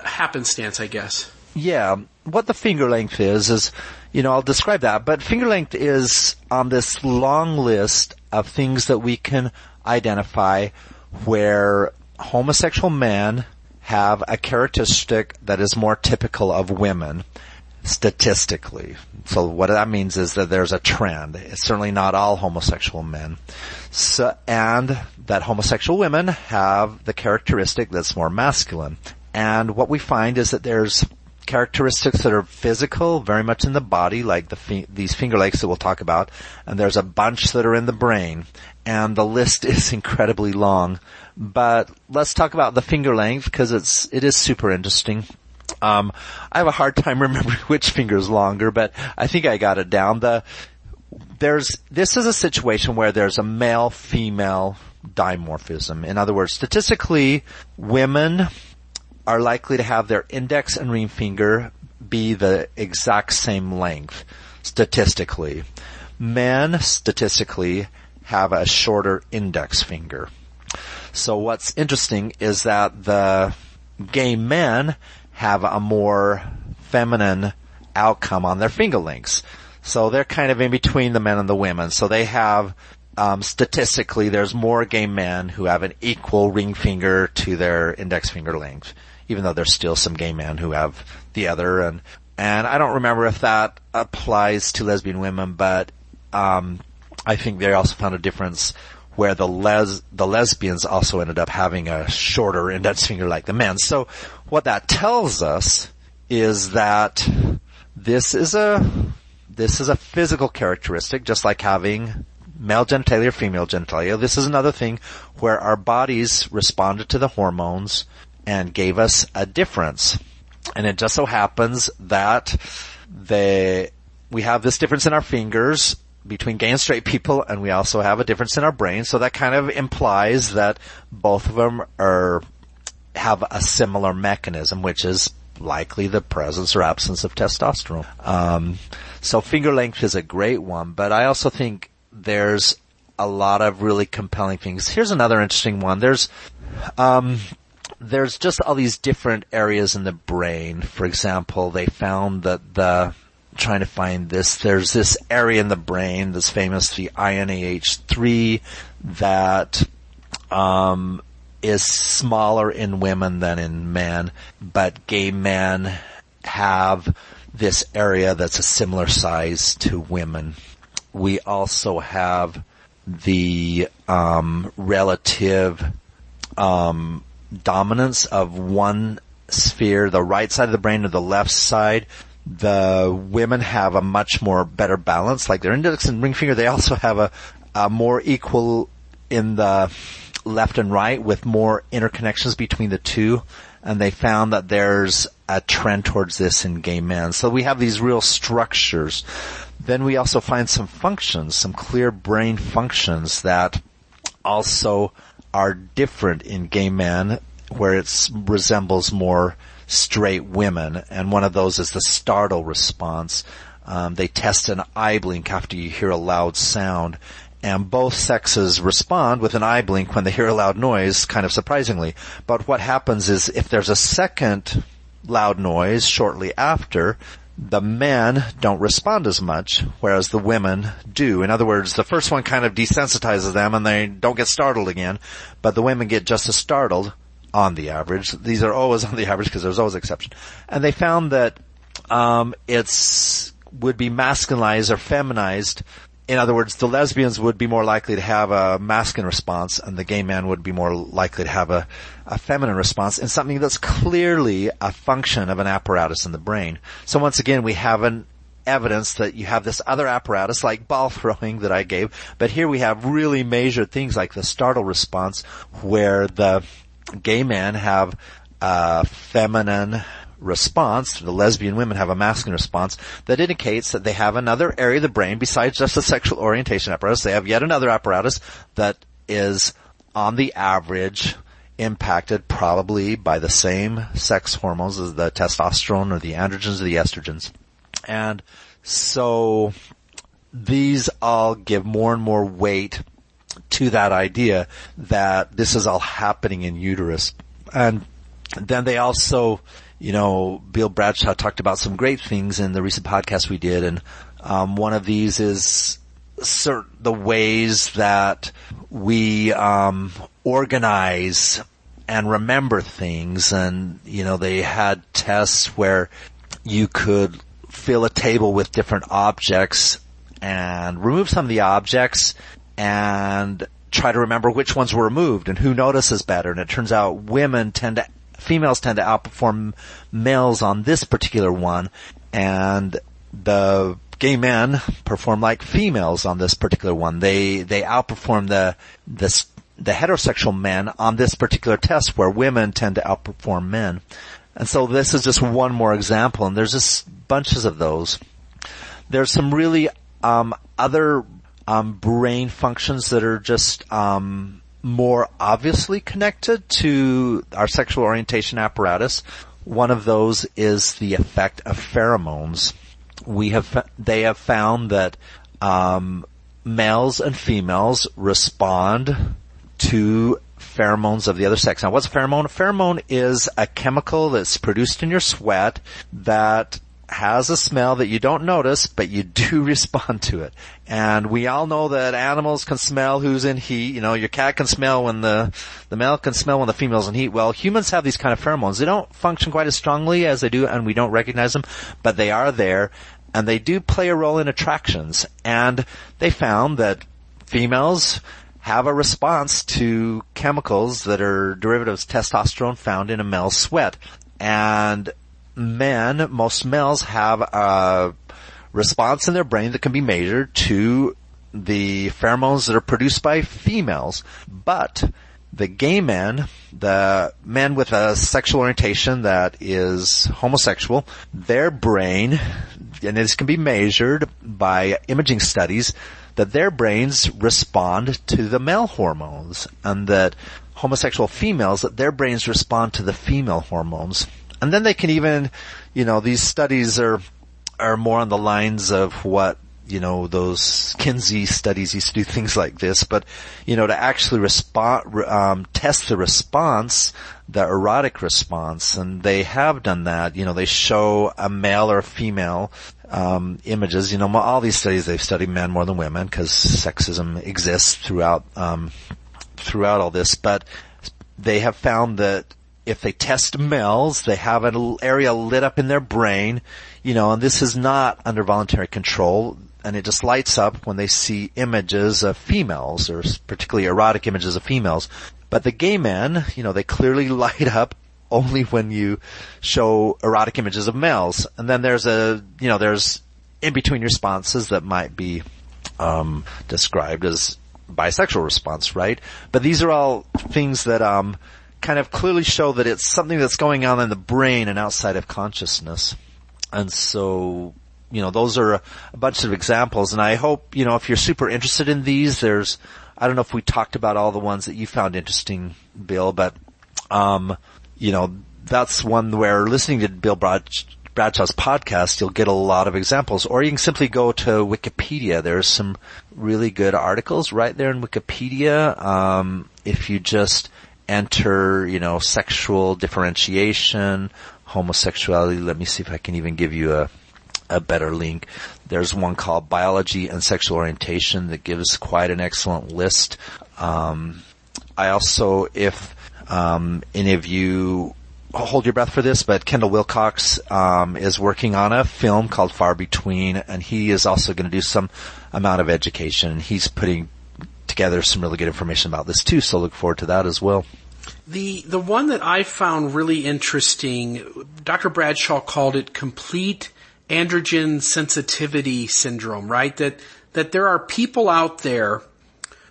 Speaker 1: happenstance, I guess.
Speaker 2: Yeah, what the finger length is is, you know, I'll describe that. But finger length is on this long list of things that we can identify where homosexual men have a characteristic that is more typical of women statistically. So what that means is that there's a trend. It's certainly not all homosexual men. So, and that homosexual women have the characteristic that's more masculine. And what we find is that there's characteristics that are physical, very much in the body, like the fi- these finger lengths that we'll talk about, and there's a bunch that are in the brain, and the list is incredibly long. But let's talk about the finger length because it's it is super interesting. Um, I have a hard time remembering which finger is longer, but I think I got it down. The there's this is a situation where there's a male female dimorphism. In other words, statistically, women are likely to have their index and ring finger be the exact same length statistically. Men statistically have a shorter index finger. So what's interesting is that the gay men have a more feminine outcome on their finger lengths. So they're kind of in between the men and the women. So they have, um, statistically, there's more gay men who have an equal ring finger to their index finger length even though there's still some gay men who have the other and and I don't remember if that applies to lesbian women, but um, I think they also found a difference where the les the lesbians also ended up having a shorter index finger like the men. So what that tells us is that this is a this is a physical characteristic, just like having male genitalia or female genitalia. This is another thing where our bodies responded to the hormones and gave us a difference. And it just so happens that they, we have this difference in our fingers between gay and straight people and we also have a difference in our brain. So that kind of implies that both of them are, have a similar mechanism, which is likely the presence or absence of testosterone. Um, so finger length is a great one, but I also think there's a lot of really compelling things. Here's another interesting one. There's, um, there's just all these different areas in the brain. For example, they found that the trying to find this. There's this area in the brain that's famous, the INAH3, that um, is smaller in women than in men, but gay men have this area that's a similar size to women. We also have the um, relative um, dominance of one sphere, the right side of the brain or the left side. The women have a much more better balance, like their index and ring finger. They also have a, a more equal in the left and right with more interconnections between the two. And they found that there's a trend towards this in gay men. So we have these real structures. Then we also find some functions, some clear brain functions that also are different in gay men where it resembles more straight women. And one of those is the startle response. Um, they test an eye blink after you hear a loud sound and both sexes respond with an eye blink when they hear a loud noise, kind of surprisingly. But what happens is if there's a second loud noise shortly after, the men don't respond as much, whereas the women do. In other words, the first one kind of desensitizes them and they don't get startled again, but the women get just as startled on the average. These are always on the average because there's always exception. And they found that um, it's would be masculinized or feminized. In other words, the lesbians would be more likely to have a masculine response, and the gay man would be more likely to have a, a feminine response in something that's clearly a function of an apparatus in the brain. So once again, we have an evidence that you have this other apparatus like ball throwing that I gave, but here we have really measured things like the startle response where the gay men have a feminine response, the lesbian women have a masculine response that indicates that they have another area of the brain besides just the sexual orientation apparatus. They have yet another apparatus that is on the average, impacted probably by the same sex hormones as the testosterone or the androgens or the estrogens. And so these all give more and more weight to that idea that this is all happening in utero. And then they also, you know, Bill Bradshaw talked about some great things in the recent podcast we did, and um, one of these is certain the ways that we um, organize and remember things. And you know, they had tests where you could fill a table with different objects and remove some of the objects and try to remember which ones were removed and who notices better. And it turns out women tend to, females tend to outperform males on this particular one. And the gay men perform like females on this particular one. They, they outperform the, the, the heterosexual men on this particular test where women tend to outperform men. And so this is just one more example and there's just bunches of those. There's some really, um, other um, brain functions that are just um, more obviously connected to our sexual orientation apparatus. One of those is the effect of pheromones. We have they have found that um, males and females respond to pheromones of the other sex. Now, what's a pheromone? A pheromone is a chemical that's produced in your sweat that has a smell that you don't notice, but you do respond to it. And we all know that animals can smell who's in heat. You know, your cat can smell when the, the male can smell when the female's in heat. Well, humans have these kind of pheromones. They don't function quite as strongly as they do and we don't recognize them, but they are there and they do play a role in attractions. And they found that females have a response to chemicals that are derivatives testosterone found in a male's sweat. And men, most males have a response in their brain that can be measured to the pheromones that are produced by females. But the gay men, the men with a sexual orientation that is homosexual, their brain, and this can be measured by imaging studies, that their brains respond to the male hormones and that homosexual females, that their brains respond to the female hormones. And then they can even, you know, these studies are, are more on the lines of what, you know, those Kinsey studies used to do things like this, but, you know, to actually respond, um, test the response, the erotic response, and they have done that, you know, they show a male or female, um, images, you know, all these studies they've studied men more than women because sexism exists throughout, um, throughout all this, but they have found that if they test males, they have an area lit up in their brain, you know, and this is not under voluntary control, and it just lights up when they see images of females, or particularly erotic images of females. But the gay men, you know, they clearly light up only when you show erotic images of males. And then there's a, you know, there's in between responses that might be, um, described as bisexual response, right? But these are all things that, um, kind of clearly show that it's something that's going on in the brain and outside of consciousness. And so, you know, those are a, bunch of examples and I hope, you know, if you're super interested in these, there's, I don't know if we talked about all the ones that you found interesting, Bill, but, um, you know, that's one where listening to Bill Bradshaw's podcast, you'll get a lot of examples. Or you can simply go to Wikipedia. There's some really good articles right there in Wikipedia. Um, if you just enter, you know, sexual differentiation, homosexuality. Let me see if I can even give you a, a better link. There's one called biology and sexual orientation that gives quite an excellent list. Um, I also, if um, any of you hold your breath for this, but Kendall Wilcox um, is working on a film called Far Between, and he is also going to do some amount of education. He's putting together some really good information about this too, so look forward to that as well.
Speaker 1: The the one that I found really interesting, Dr. Bradshaw called it complete androgen sensitivity syndrome, right? That that there are people out there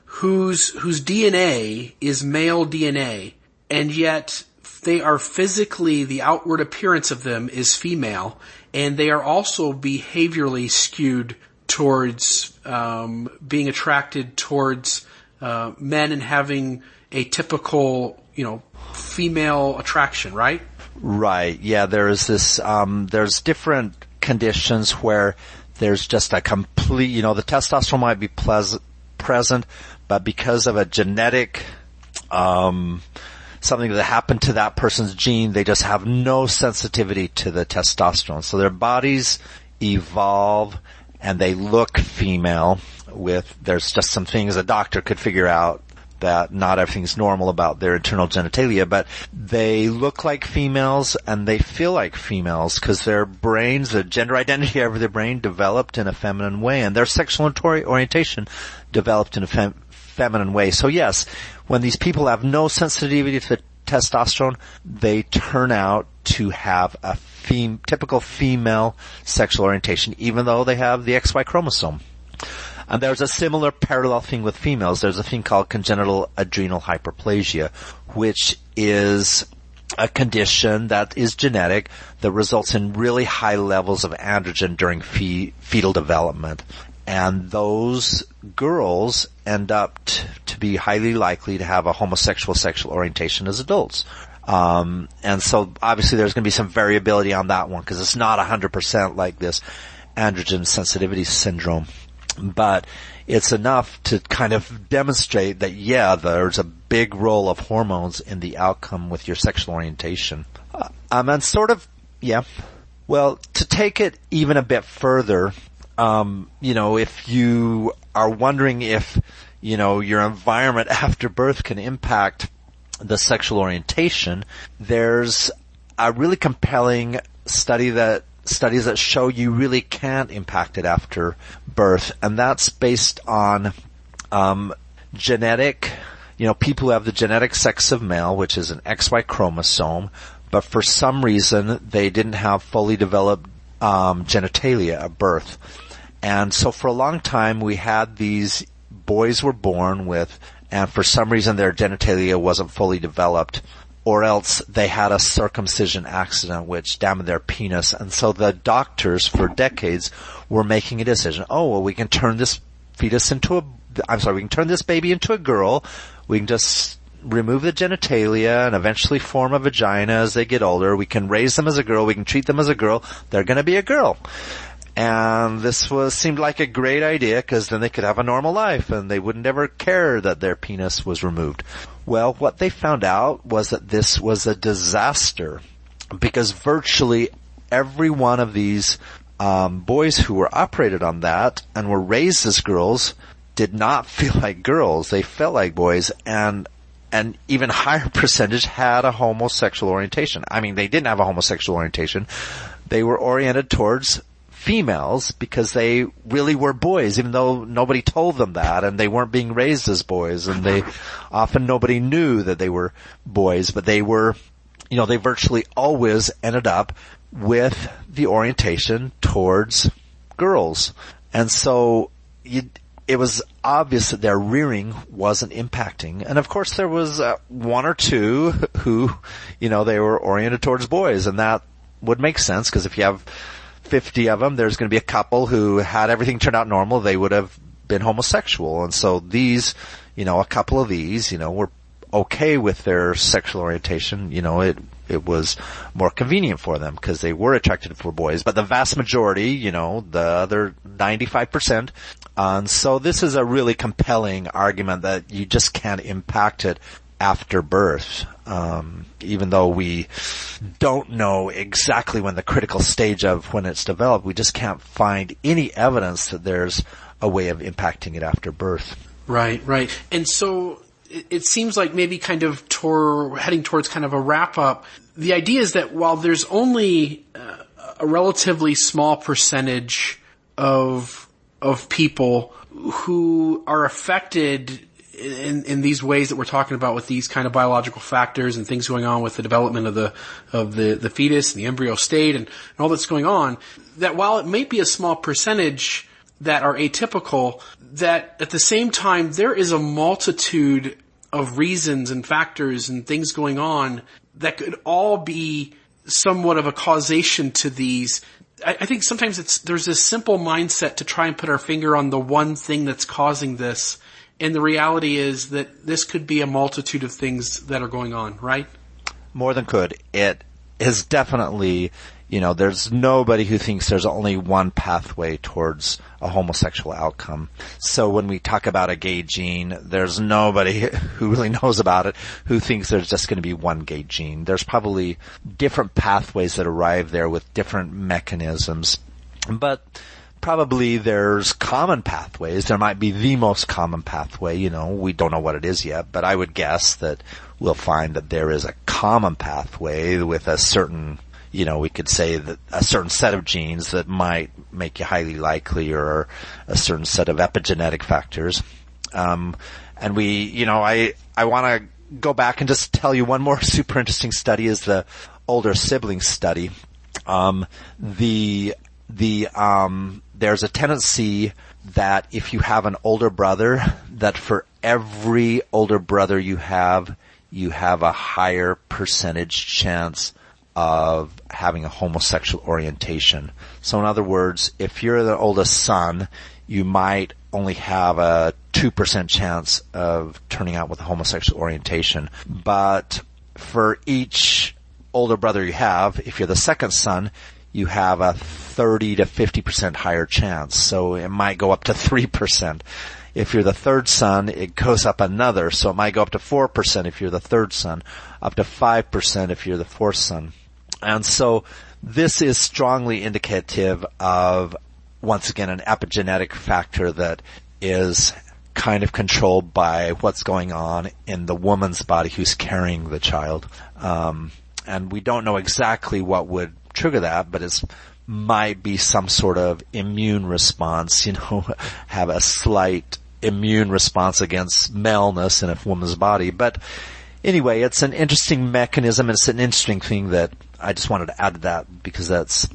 Speaker 1: whose whose DNA is male DNA, and yet they are physically the outward appearance of them is female, and they are also behaviorally skewed towards um, being attracted towards uh, men and having a typical, you know, female attraction, right?
Speaker 2: Right. Yeah. There is this. Um, there's different conditions where there's just a complete. You know, the testosterone might be pleasant, present, but because of a genetic, um, something that happened to that person's gene, they just have no sensitivity to the testosterone. So their bodies evolve and they look female with, there's just some things a doctor could figure out that not everything's normal about their internal genitalia, but they look like females and they feel like females because their brains, the gender identity of their brain developed in a feminine way and their sexual orientation developed in a fem- feminine way. So yes, when these people have no sensitivity to testosterone, they turn out to have a fem- typical female sexual orientation even though they have the XY chromosome. And there's a similar parallel thing with females. There's a thing called congenital adrenal hyperplasia, which is a condition that is genetic that results in really high levels of androgen during fe- fetal development. And those girls end up t- to be highly likely to have a homosexual sexual orientation as adults. Um, and so obviously there's going to be some variability on that one because it's not 100% like this androgen sensitivity syndrome but it's enough to kind of demonstrate that yeah, there's a big role of hormones in the outcome with your sexual orientation. Uh, um, and sort of, yeah. Well, to take it even a bit further, um, you know, if you are wondering if, you know, your environment after birth can impact the sexual orientation, there's a really compelling study that studies that show you really can't impact it after birth, and that's based on um, genetic. You know, people who have the genetic sex of male, which is an XY chromosome, but for some reason they didn't have fully developed um, genitalia at birth, and so for a long time we had these boys were born with, and for some reason their genitalia wasn't fully developed or else they had a circumcision accident which damaged their penis. And so the doctors for decades were making a decision. Oh, well, we can turn this fetus into a, I'm sorry, we can turn this baby into a girl. We can just remove the genitalia and eventually form a vagina as they get older. We can raise them as a girl. We can treat them as a girl. They're going to be a girl. And this was seemed like a great idea because then they could have a normal life and they wouldn't ever care that their penis was removed. Well, what they found out was that this was a disaster because virtually every one of these um, boys who were operated on that and were raised as girls did not feel like girls. They felt like boys and an even higher percentage had a homosexual orientation. I mean, they didn't have a homosexual orientation. They were oriented towards females because they really were boys, even though nobody told them that and they weren't being raised as boys and they often nobody knew that they were boys, but they were, you know, they virtually always ended up with the orientation towards girls. And so you, it was obvious that their rearing wasn't impacting. And of course there was uh, one or two who, you know, they were oriented towards boys and that would make sense because if you have 50 of them, there's going to be a couple who had everything turn out normal, they would have been homosexual. And so these, you know, a couple of these, you know, were okay with their sexual orientation. You know, it, it was more convenient for them because they were attracted for boys, but the vast majority, you know, the other 95%. And so this is a really compelling argument that you just can't impact it after birth. Um, even though we don't know exactly when the critical stage of when it's developed, we just can't find any evidence that there's a way of impacting it after birth.
Speaker 1: Right, right. And so it, it seems like maybe kind of tor- heading towards kind of a wrap up. The idea is that while there's only uh, a relatively small percentage of of people who are affected in, in these ways that we're talking about with these kind of biological factors and things going on with the development of the, of the, the fetus and the embryo state and, and all that's going on, that while it may be a small percentage that are atypical, that at the same time there is a multitude of reasons and factors and things going on that could all be somewhat of a causation to these. I, I think sometimes it's there's this simple mindset to try and put our finger on the one thing that's causing this and the reality is that this could be a multitude of things that are going on, right?
Speaker 2: More than could. It is definitely, you know, there's nobody who thinks there's only one pathway towards a homosexual outcome. So when we talk about a gay gene, there's nobody who really knows about it who thinks there's just going to be one gay gene. There's probably different pathways that arrive there with different mechanisms. But probably there's common pathways. There might be the most common pathway, you know, we don't know what it is yet, but I would guess that we'll find that there is a common pathway with a certain, you know, we could say that a certain set of genes that might make you highly likely or a certain set of epigenetic factors. Um, and we, you know, I, I want to go back and just tell you one more super interesting study is the older sibling study. Um, the, the, um, there's a tendency that if you have an older brother, that for every older brother you have, you have a higher percentage chance of having a homosexual orientation. So in other words, if you're the oldest son, you might only have a 2% chance of turning out with a homosexual orientation. But for each older brother you have, if you're the second son, you have a 30 to 50% higher chance. So it might go up to 3%. If you're the third son, it goes up another. So it might go up to 4% if you're the third son, up to 5% if you're the fourth son. And so this is strongly indicative of, once again, an epigenetic factor that is kind of controlled by what's going on in the woman's body who's carrying the child. Um, and we don't know exactly what would trigger that, but it might be some sort of immune response, you know, have a slight immune response against maleness in a woman's body. But anyway, it's an interesting mechanism. and It's an interesting thing that I just wanted to add to that because that's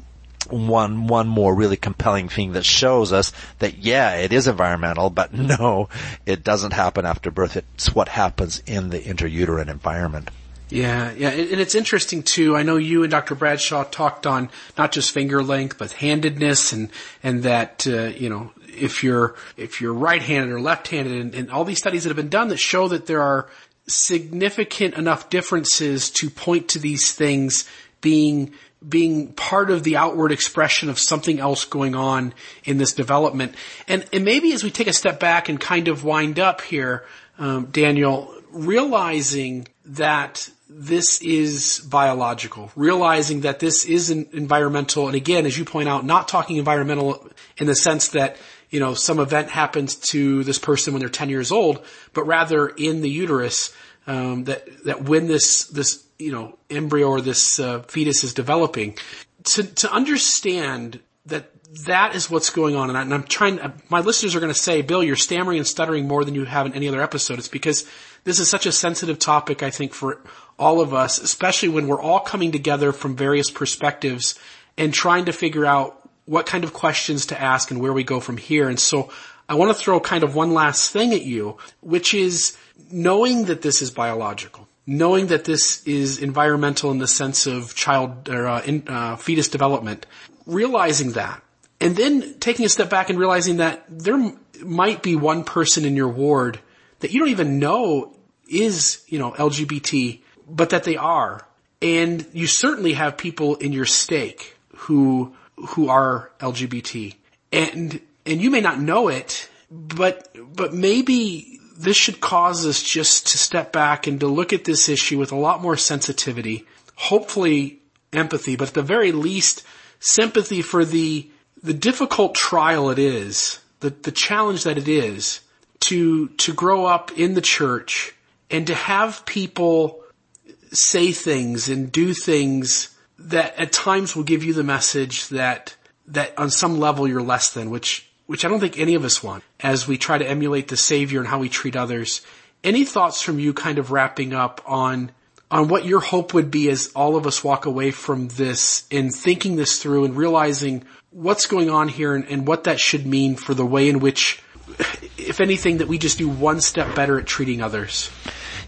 Speaker 2: one one more really compelling thing that shows us that yeah, it is environmental, but no, it doesn't happen after birth. It's what happens in the intrauterine environment.
Speaker 1: Yeah, yeah, and it's interesting too. I know you and Dr. Bradshaw talked on not just finger length, but handedness, and and that uh, you know if you're if you're right-handed or left-handed, and, and all these studies that have been done that show that there are significant enough differences to point to these things being being part of the outward expression of something else going on in this development. And, and maybe as we take a step back and kind of wind up here, um, Daniel, realizing that this is biological, realizing that this is an environmental, and again, as you point out, not talking environmental in the sense that, you know, some event happens to this person when they're 10 years old, but rather in the uterus, um, that, that when this, this, you know, embryo or this uh, fetus is developing, to, to understand that that is what's going on. And, I, am trying, my listeners are going to say, Bill, you're stammering and stuttering more than you have in any other episode. It's because this is such a sensitive topic, I think, for all of us, especially when we're all coming together from various perspectives and trying to figure out what kind of questions to ask and where we go from here. And so I want to throw kind of one last thing at you, which is knowing that this is biological, knowing that this is environmental in the sense of child or uh, in, uh, fetus development, realizing that, and then taking a step back and realizing that there might be one person in your ward that you don't even know is, you know, LGBT but that they are. And you certainly have people in your stake who, who are LGBT. And, and you may not know it, but, but maybe this should cause us just to step back and to look at this issue with a lot more sensitivity, hopefully empathy, but at the very least sympathy for the, the difficult trial it is, the, the challenge that it is to, to grow up in the church and to have people say things and do things that at times will give you the message that that on some level you're less than, which which I don't think any of us want as we try to emulate the Savior and how we treat others. Any thoughts from you kind of wrapping up on on what your hope would be as all of us walk away from this and thinking this through and realizing what's going on here and, and what that should mean for the way in which if anything that we just do one step better at treating others.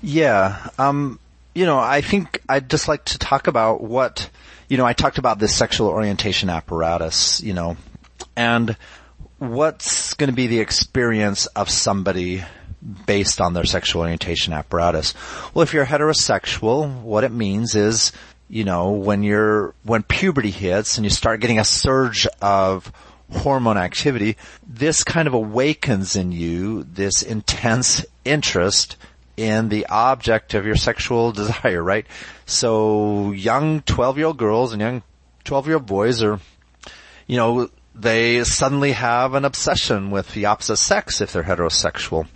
Speaker 2: Yeah. Um you know, I think I'd just like to talk about what, you know, I talked about this sexual orientation apparatus, you know, and what's going to be the experience of somebody based on their sexual orientation apparatus. Well, if you're heterosexual, what it means is, you know, when you're, when puberty hits and you start getting a surge of hormone activity, this kind of awakens in you this intense interest in the object of your sexual desire, right? So young 12 year old girls and young 12 year old boys are, you know, they suddenly have an obsession with the opposite sex if they're heterosexual.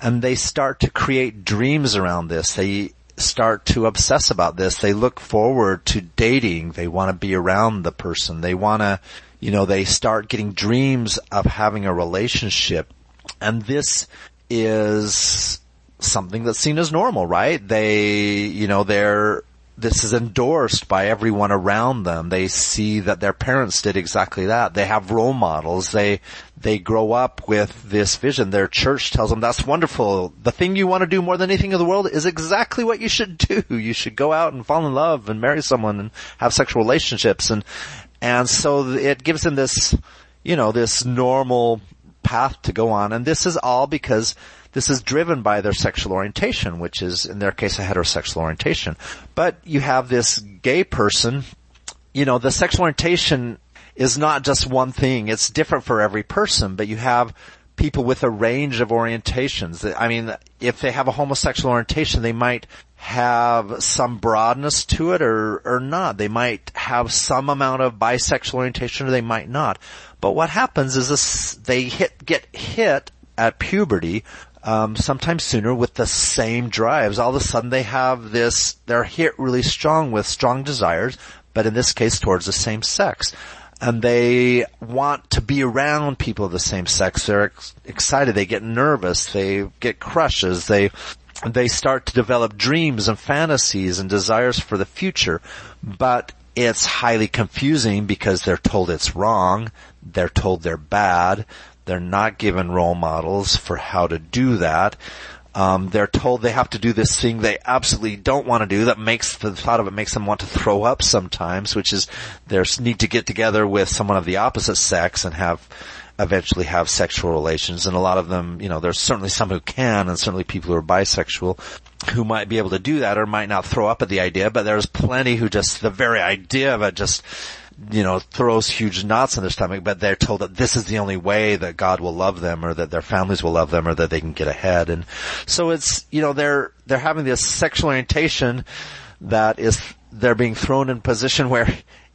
Speaker 2: And they start to create dreams around this. They start to obsess about this. They look forward to dating. They want to be around the person. They want to, you know, they start getting dreams of having a relationship. And this is something that's seen as normal, right? They, you know, they're, this is endorsed by everyone around them. They see that their parents did exactly that. They have role models. They, they grow up with this vision. Their church tells them that's wonderful. The thing you want to do more than anything in the world is exactly what you should do. You should go out and fall in love and marry someone and have sexual relationships. And, and so it gives them this, you know, this normal path to go on. And this is all because this is driven by their sexual orientation, which is in their case a heterosexual orientation. But you have this gay person, you know, the sexual orientation is not just one thing. It's different for every person, but you have people with a range of orientations. I mean, if they have a homosexual orientation, they might have some broadness to it or, or not. They might have some amount of bisexual orientation or they might not. But what happens is this, they hit, get hit at puberty um, sometimes sooner with the same drives. All of a sudden they have this, they're hit really strong with strong desires, but in this case towards the same sex. And they want to be around people of the same sex. They're ex- excited. They get nervous. They get crushes. They, they start to develop dreams and fantasies and desires for the future. But it's highly confusing because they're told it's wrong. They're told they're bad. They're not given role models for how to do that. Um, they're told they have to do this thing they absolutely don't want to do that makes the thought of it makes them want to throw up sometimes, which is they need to get together with someone of the opposite sex and have eventually have sexual relations. And a lot of them, you know, there's certainly some who can and certainly people who are bisexual who might be able to do that or might not throw up at the idea, but there's plenty who just, the very idea of it just you know, throws huge knots in their stomach, but they're told that this is the only way that God will love them or that their families will love them or that they can get ahead. And so it's, you know, they're, they're having this sexual orientation that is, they're being thrown in position where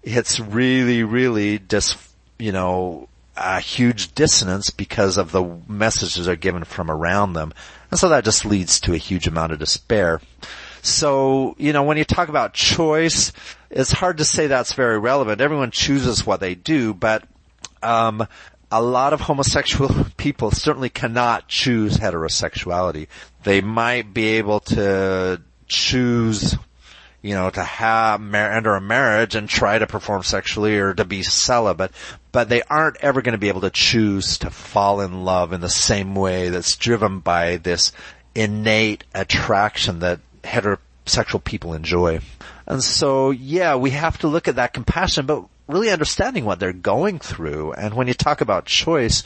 Speaker 2: it's really, really just, you know, a huge dissonance because of the messages are given from around them. And so that just leads to a huge amount of despair. So, you know, when you talk about choice, it's hard to say that's very relevant. Everyone chooses what they do, but, um, a lot of homosexual people certainly cannot choose heterosexuality. They might be able to choose, you know, to have, enter a marriage and try to perform sexually or to be celibate, but they aren't ever going to be able to choose to fall in love in the same way that's driven by this innate attraction that heterosexual people enjoy. And so, yeah, we have to look at that compassion, but really understanding what they're going through. And when you talk about choice,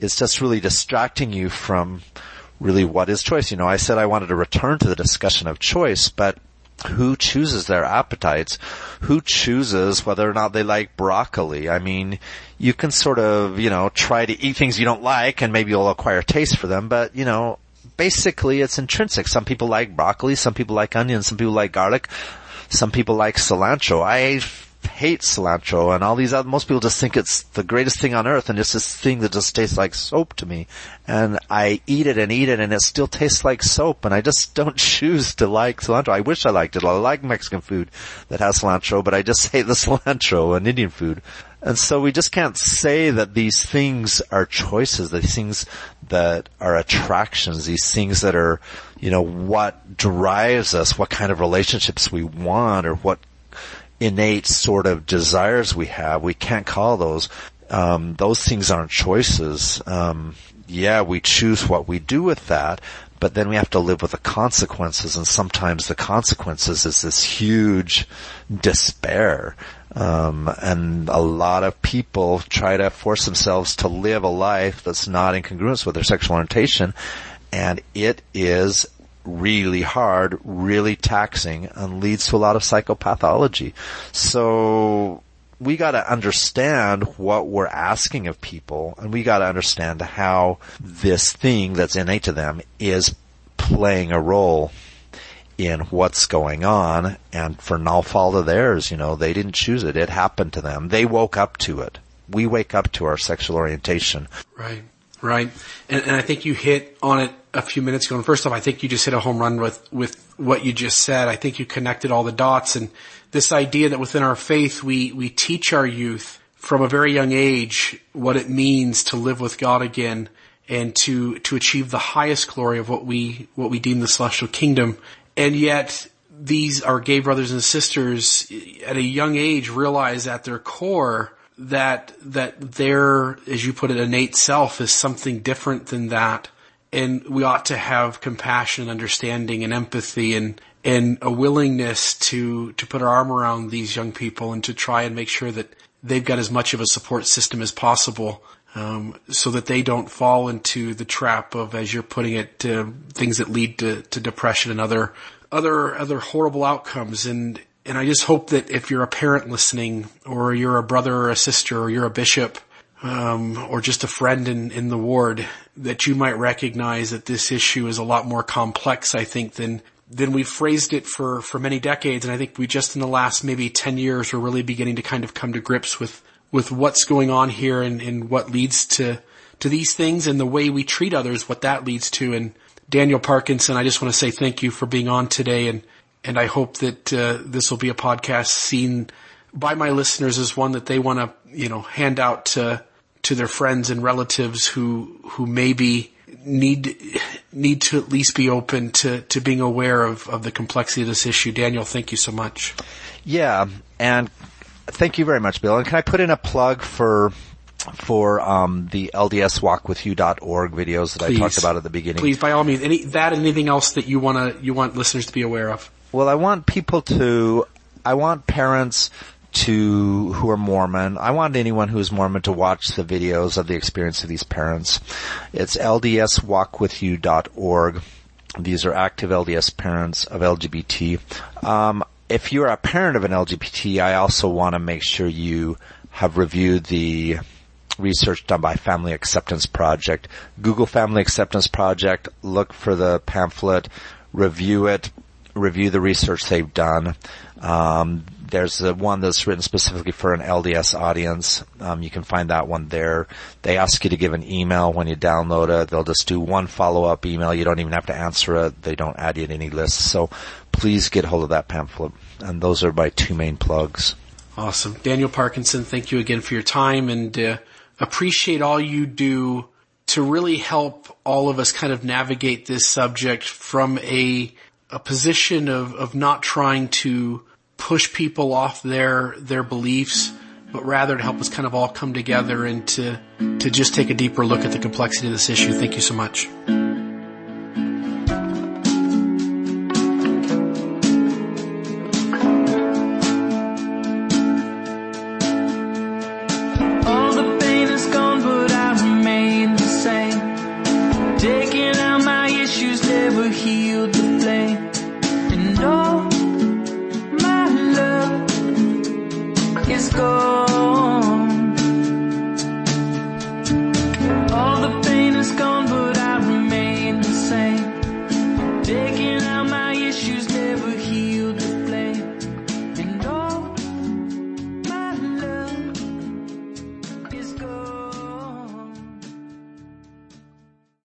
Speaker 2: it's just really distracting you from really what is choice. You know, I said I wanted to return to the discussion of choice, but who chooses their appetites? Who chooses whether or not they like broccoli? I mean, you can sort of, you know, try to eat things you don't like and maybe you'll acquire taste for them, but you know, basically it's intrinsic. Some people like broccoli, some people like onions, some people like garlic, some people like cilantro. I hate cilantro and all these other, most people just think it's the greatest thing on earth and it's this thing that just tastes like soap to me. And I eat it and eat it and it still tastes like soap and I just don't choose to like cilantro. I wish I liked it. I like Mexican food that has cilantro, but I just hate the cilantro and Indian food. And so we just can't say that these things are choices, these things that are attractions, these things that are, you know, what drives us, what kind of relationships we want or what innate sort of desires we have. We can't call those. Um, those things aren't choices. Um, yeah, we choose what we do with that, but then we have to live with the consequences, and sometimes the consequences is this huge despair. Um, and a lot of people try to force themselves to live a life that's not in congruence with their sexual orientation, and it is really hard, really taxing, and leads to a lot of psychopathology. So we got to understand what we're asking of people, and we got to understand how this thing that's innate to them is playing a role in what's going on, and for no fault of theirs, you know, they didn't choose it. It happened to them. They woke up to it. We wake up to our sexual orientation.
Speaker 1: Right, right. And, and I think you hit on it a few minutes ago. And first off, I think you just hit a home run with, with what you just said. I think you connected all the dots and this idea that within our faith, we, we teach our youth from a very young age what it means to live with God again and to, to achieve the highest glory of what we, what we deem the celestial kingdom. And yet these, our gay brothers and sisters at a young age realize at their core that, that their, as you put it, innate self is something different than that. And we ought to have compassion and understanding and empathy and, and a willingness to, to put our arm around these young people and to try and make sure that they've got as much of a support system as possible um, so that they don't fall into the trap of, as you're putting it, uh, things that lead to, to depression and other other other horrible outcomes. And and I just hope that if you're a parent listening, or you're a brother or a sister, or you're a bishop, um, or just a friend in in the ward, that you might recognize that this issue is a lot more complex. I think than than we've phrased it for for many decades. And I think we just in the last maybe ten years we're really beginning to kind of come to grips with with what's going on here and, and what leads to to these things and the way we treat others, what that leads to. And Daniel Parkinson, I just want to say thank you for being on today, and and I hope that uh, this will be a podcast seen by my listeners as one that they want to you know hand out to to their friends and relatives who who maybe need need to at least be open to to being aware of of the complexity of this issue. Daniel, thank you so much.
Speaker 2: Yeah, and thank you very much, Bill. And can I put in a plug for for um, the LDSWalkWithYou.org videos that
Speaker 1: Please.
Speaker 2: I talked about at the beginning?
Speaker 1: Please, by all means, any that and anything else that you want to you want listeners to be aware of.
Speaker 2: Well, I want people to, I want parents to, who are Mormon, I want anyone who's Mormon to watch the videos of the experience of these parents. It's LDSWalkWithYou.org. These are active LDS parents of LGBT. Um, if you're a parent of an LGBT, I also want to make sure you have reviewed the research done by Family Acceptance Project. Google Family Acceptance Project, look for the pamphlet, review it, review the research they've done. Um, there's the one that's written specifically for an LDS audience. Um, you can find that one there. They ask you to give an email when you download it. They'll just do one follow-up email. You don't even have to answer it. They don't add you to any lists. So please get hold of that pamphlet. And those are my two main plugs.
Speaker 1: Awesome. Daniel Parkinson, thank you again for your time and uh, appreciate all you do to really help all of us kind of navigate this subject from a a position of, of not trying to push people off their their beliefs, but rather to help us kind of all come together and to to just take a deeper look at the complexity of this issue. Thank you so much.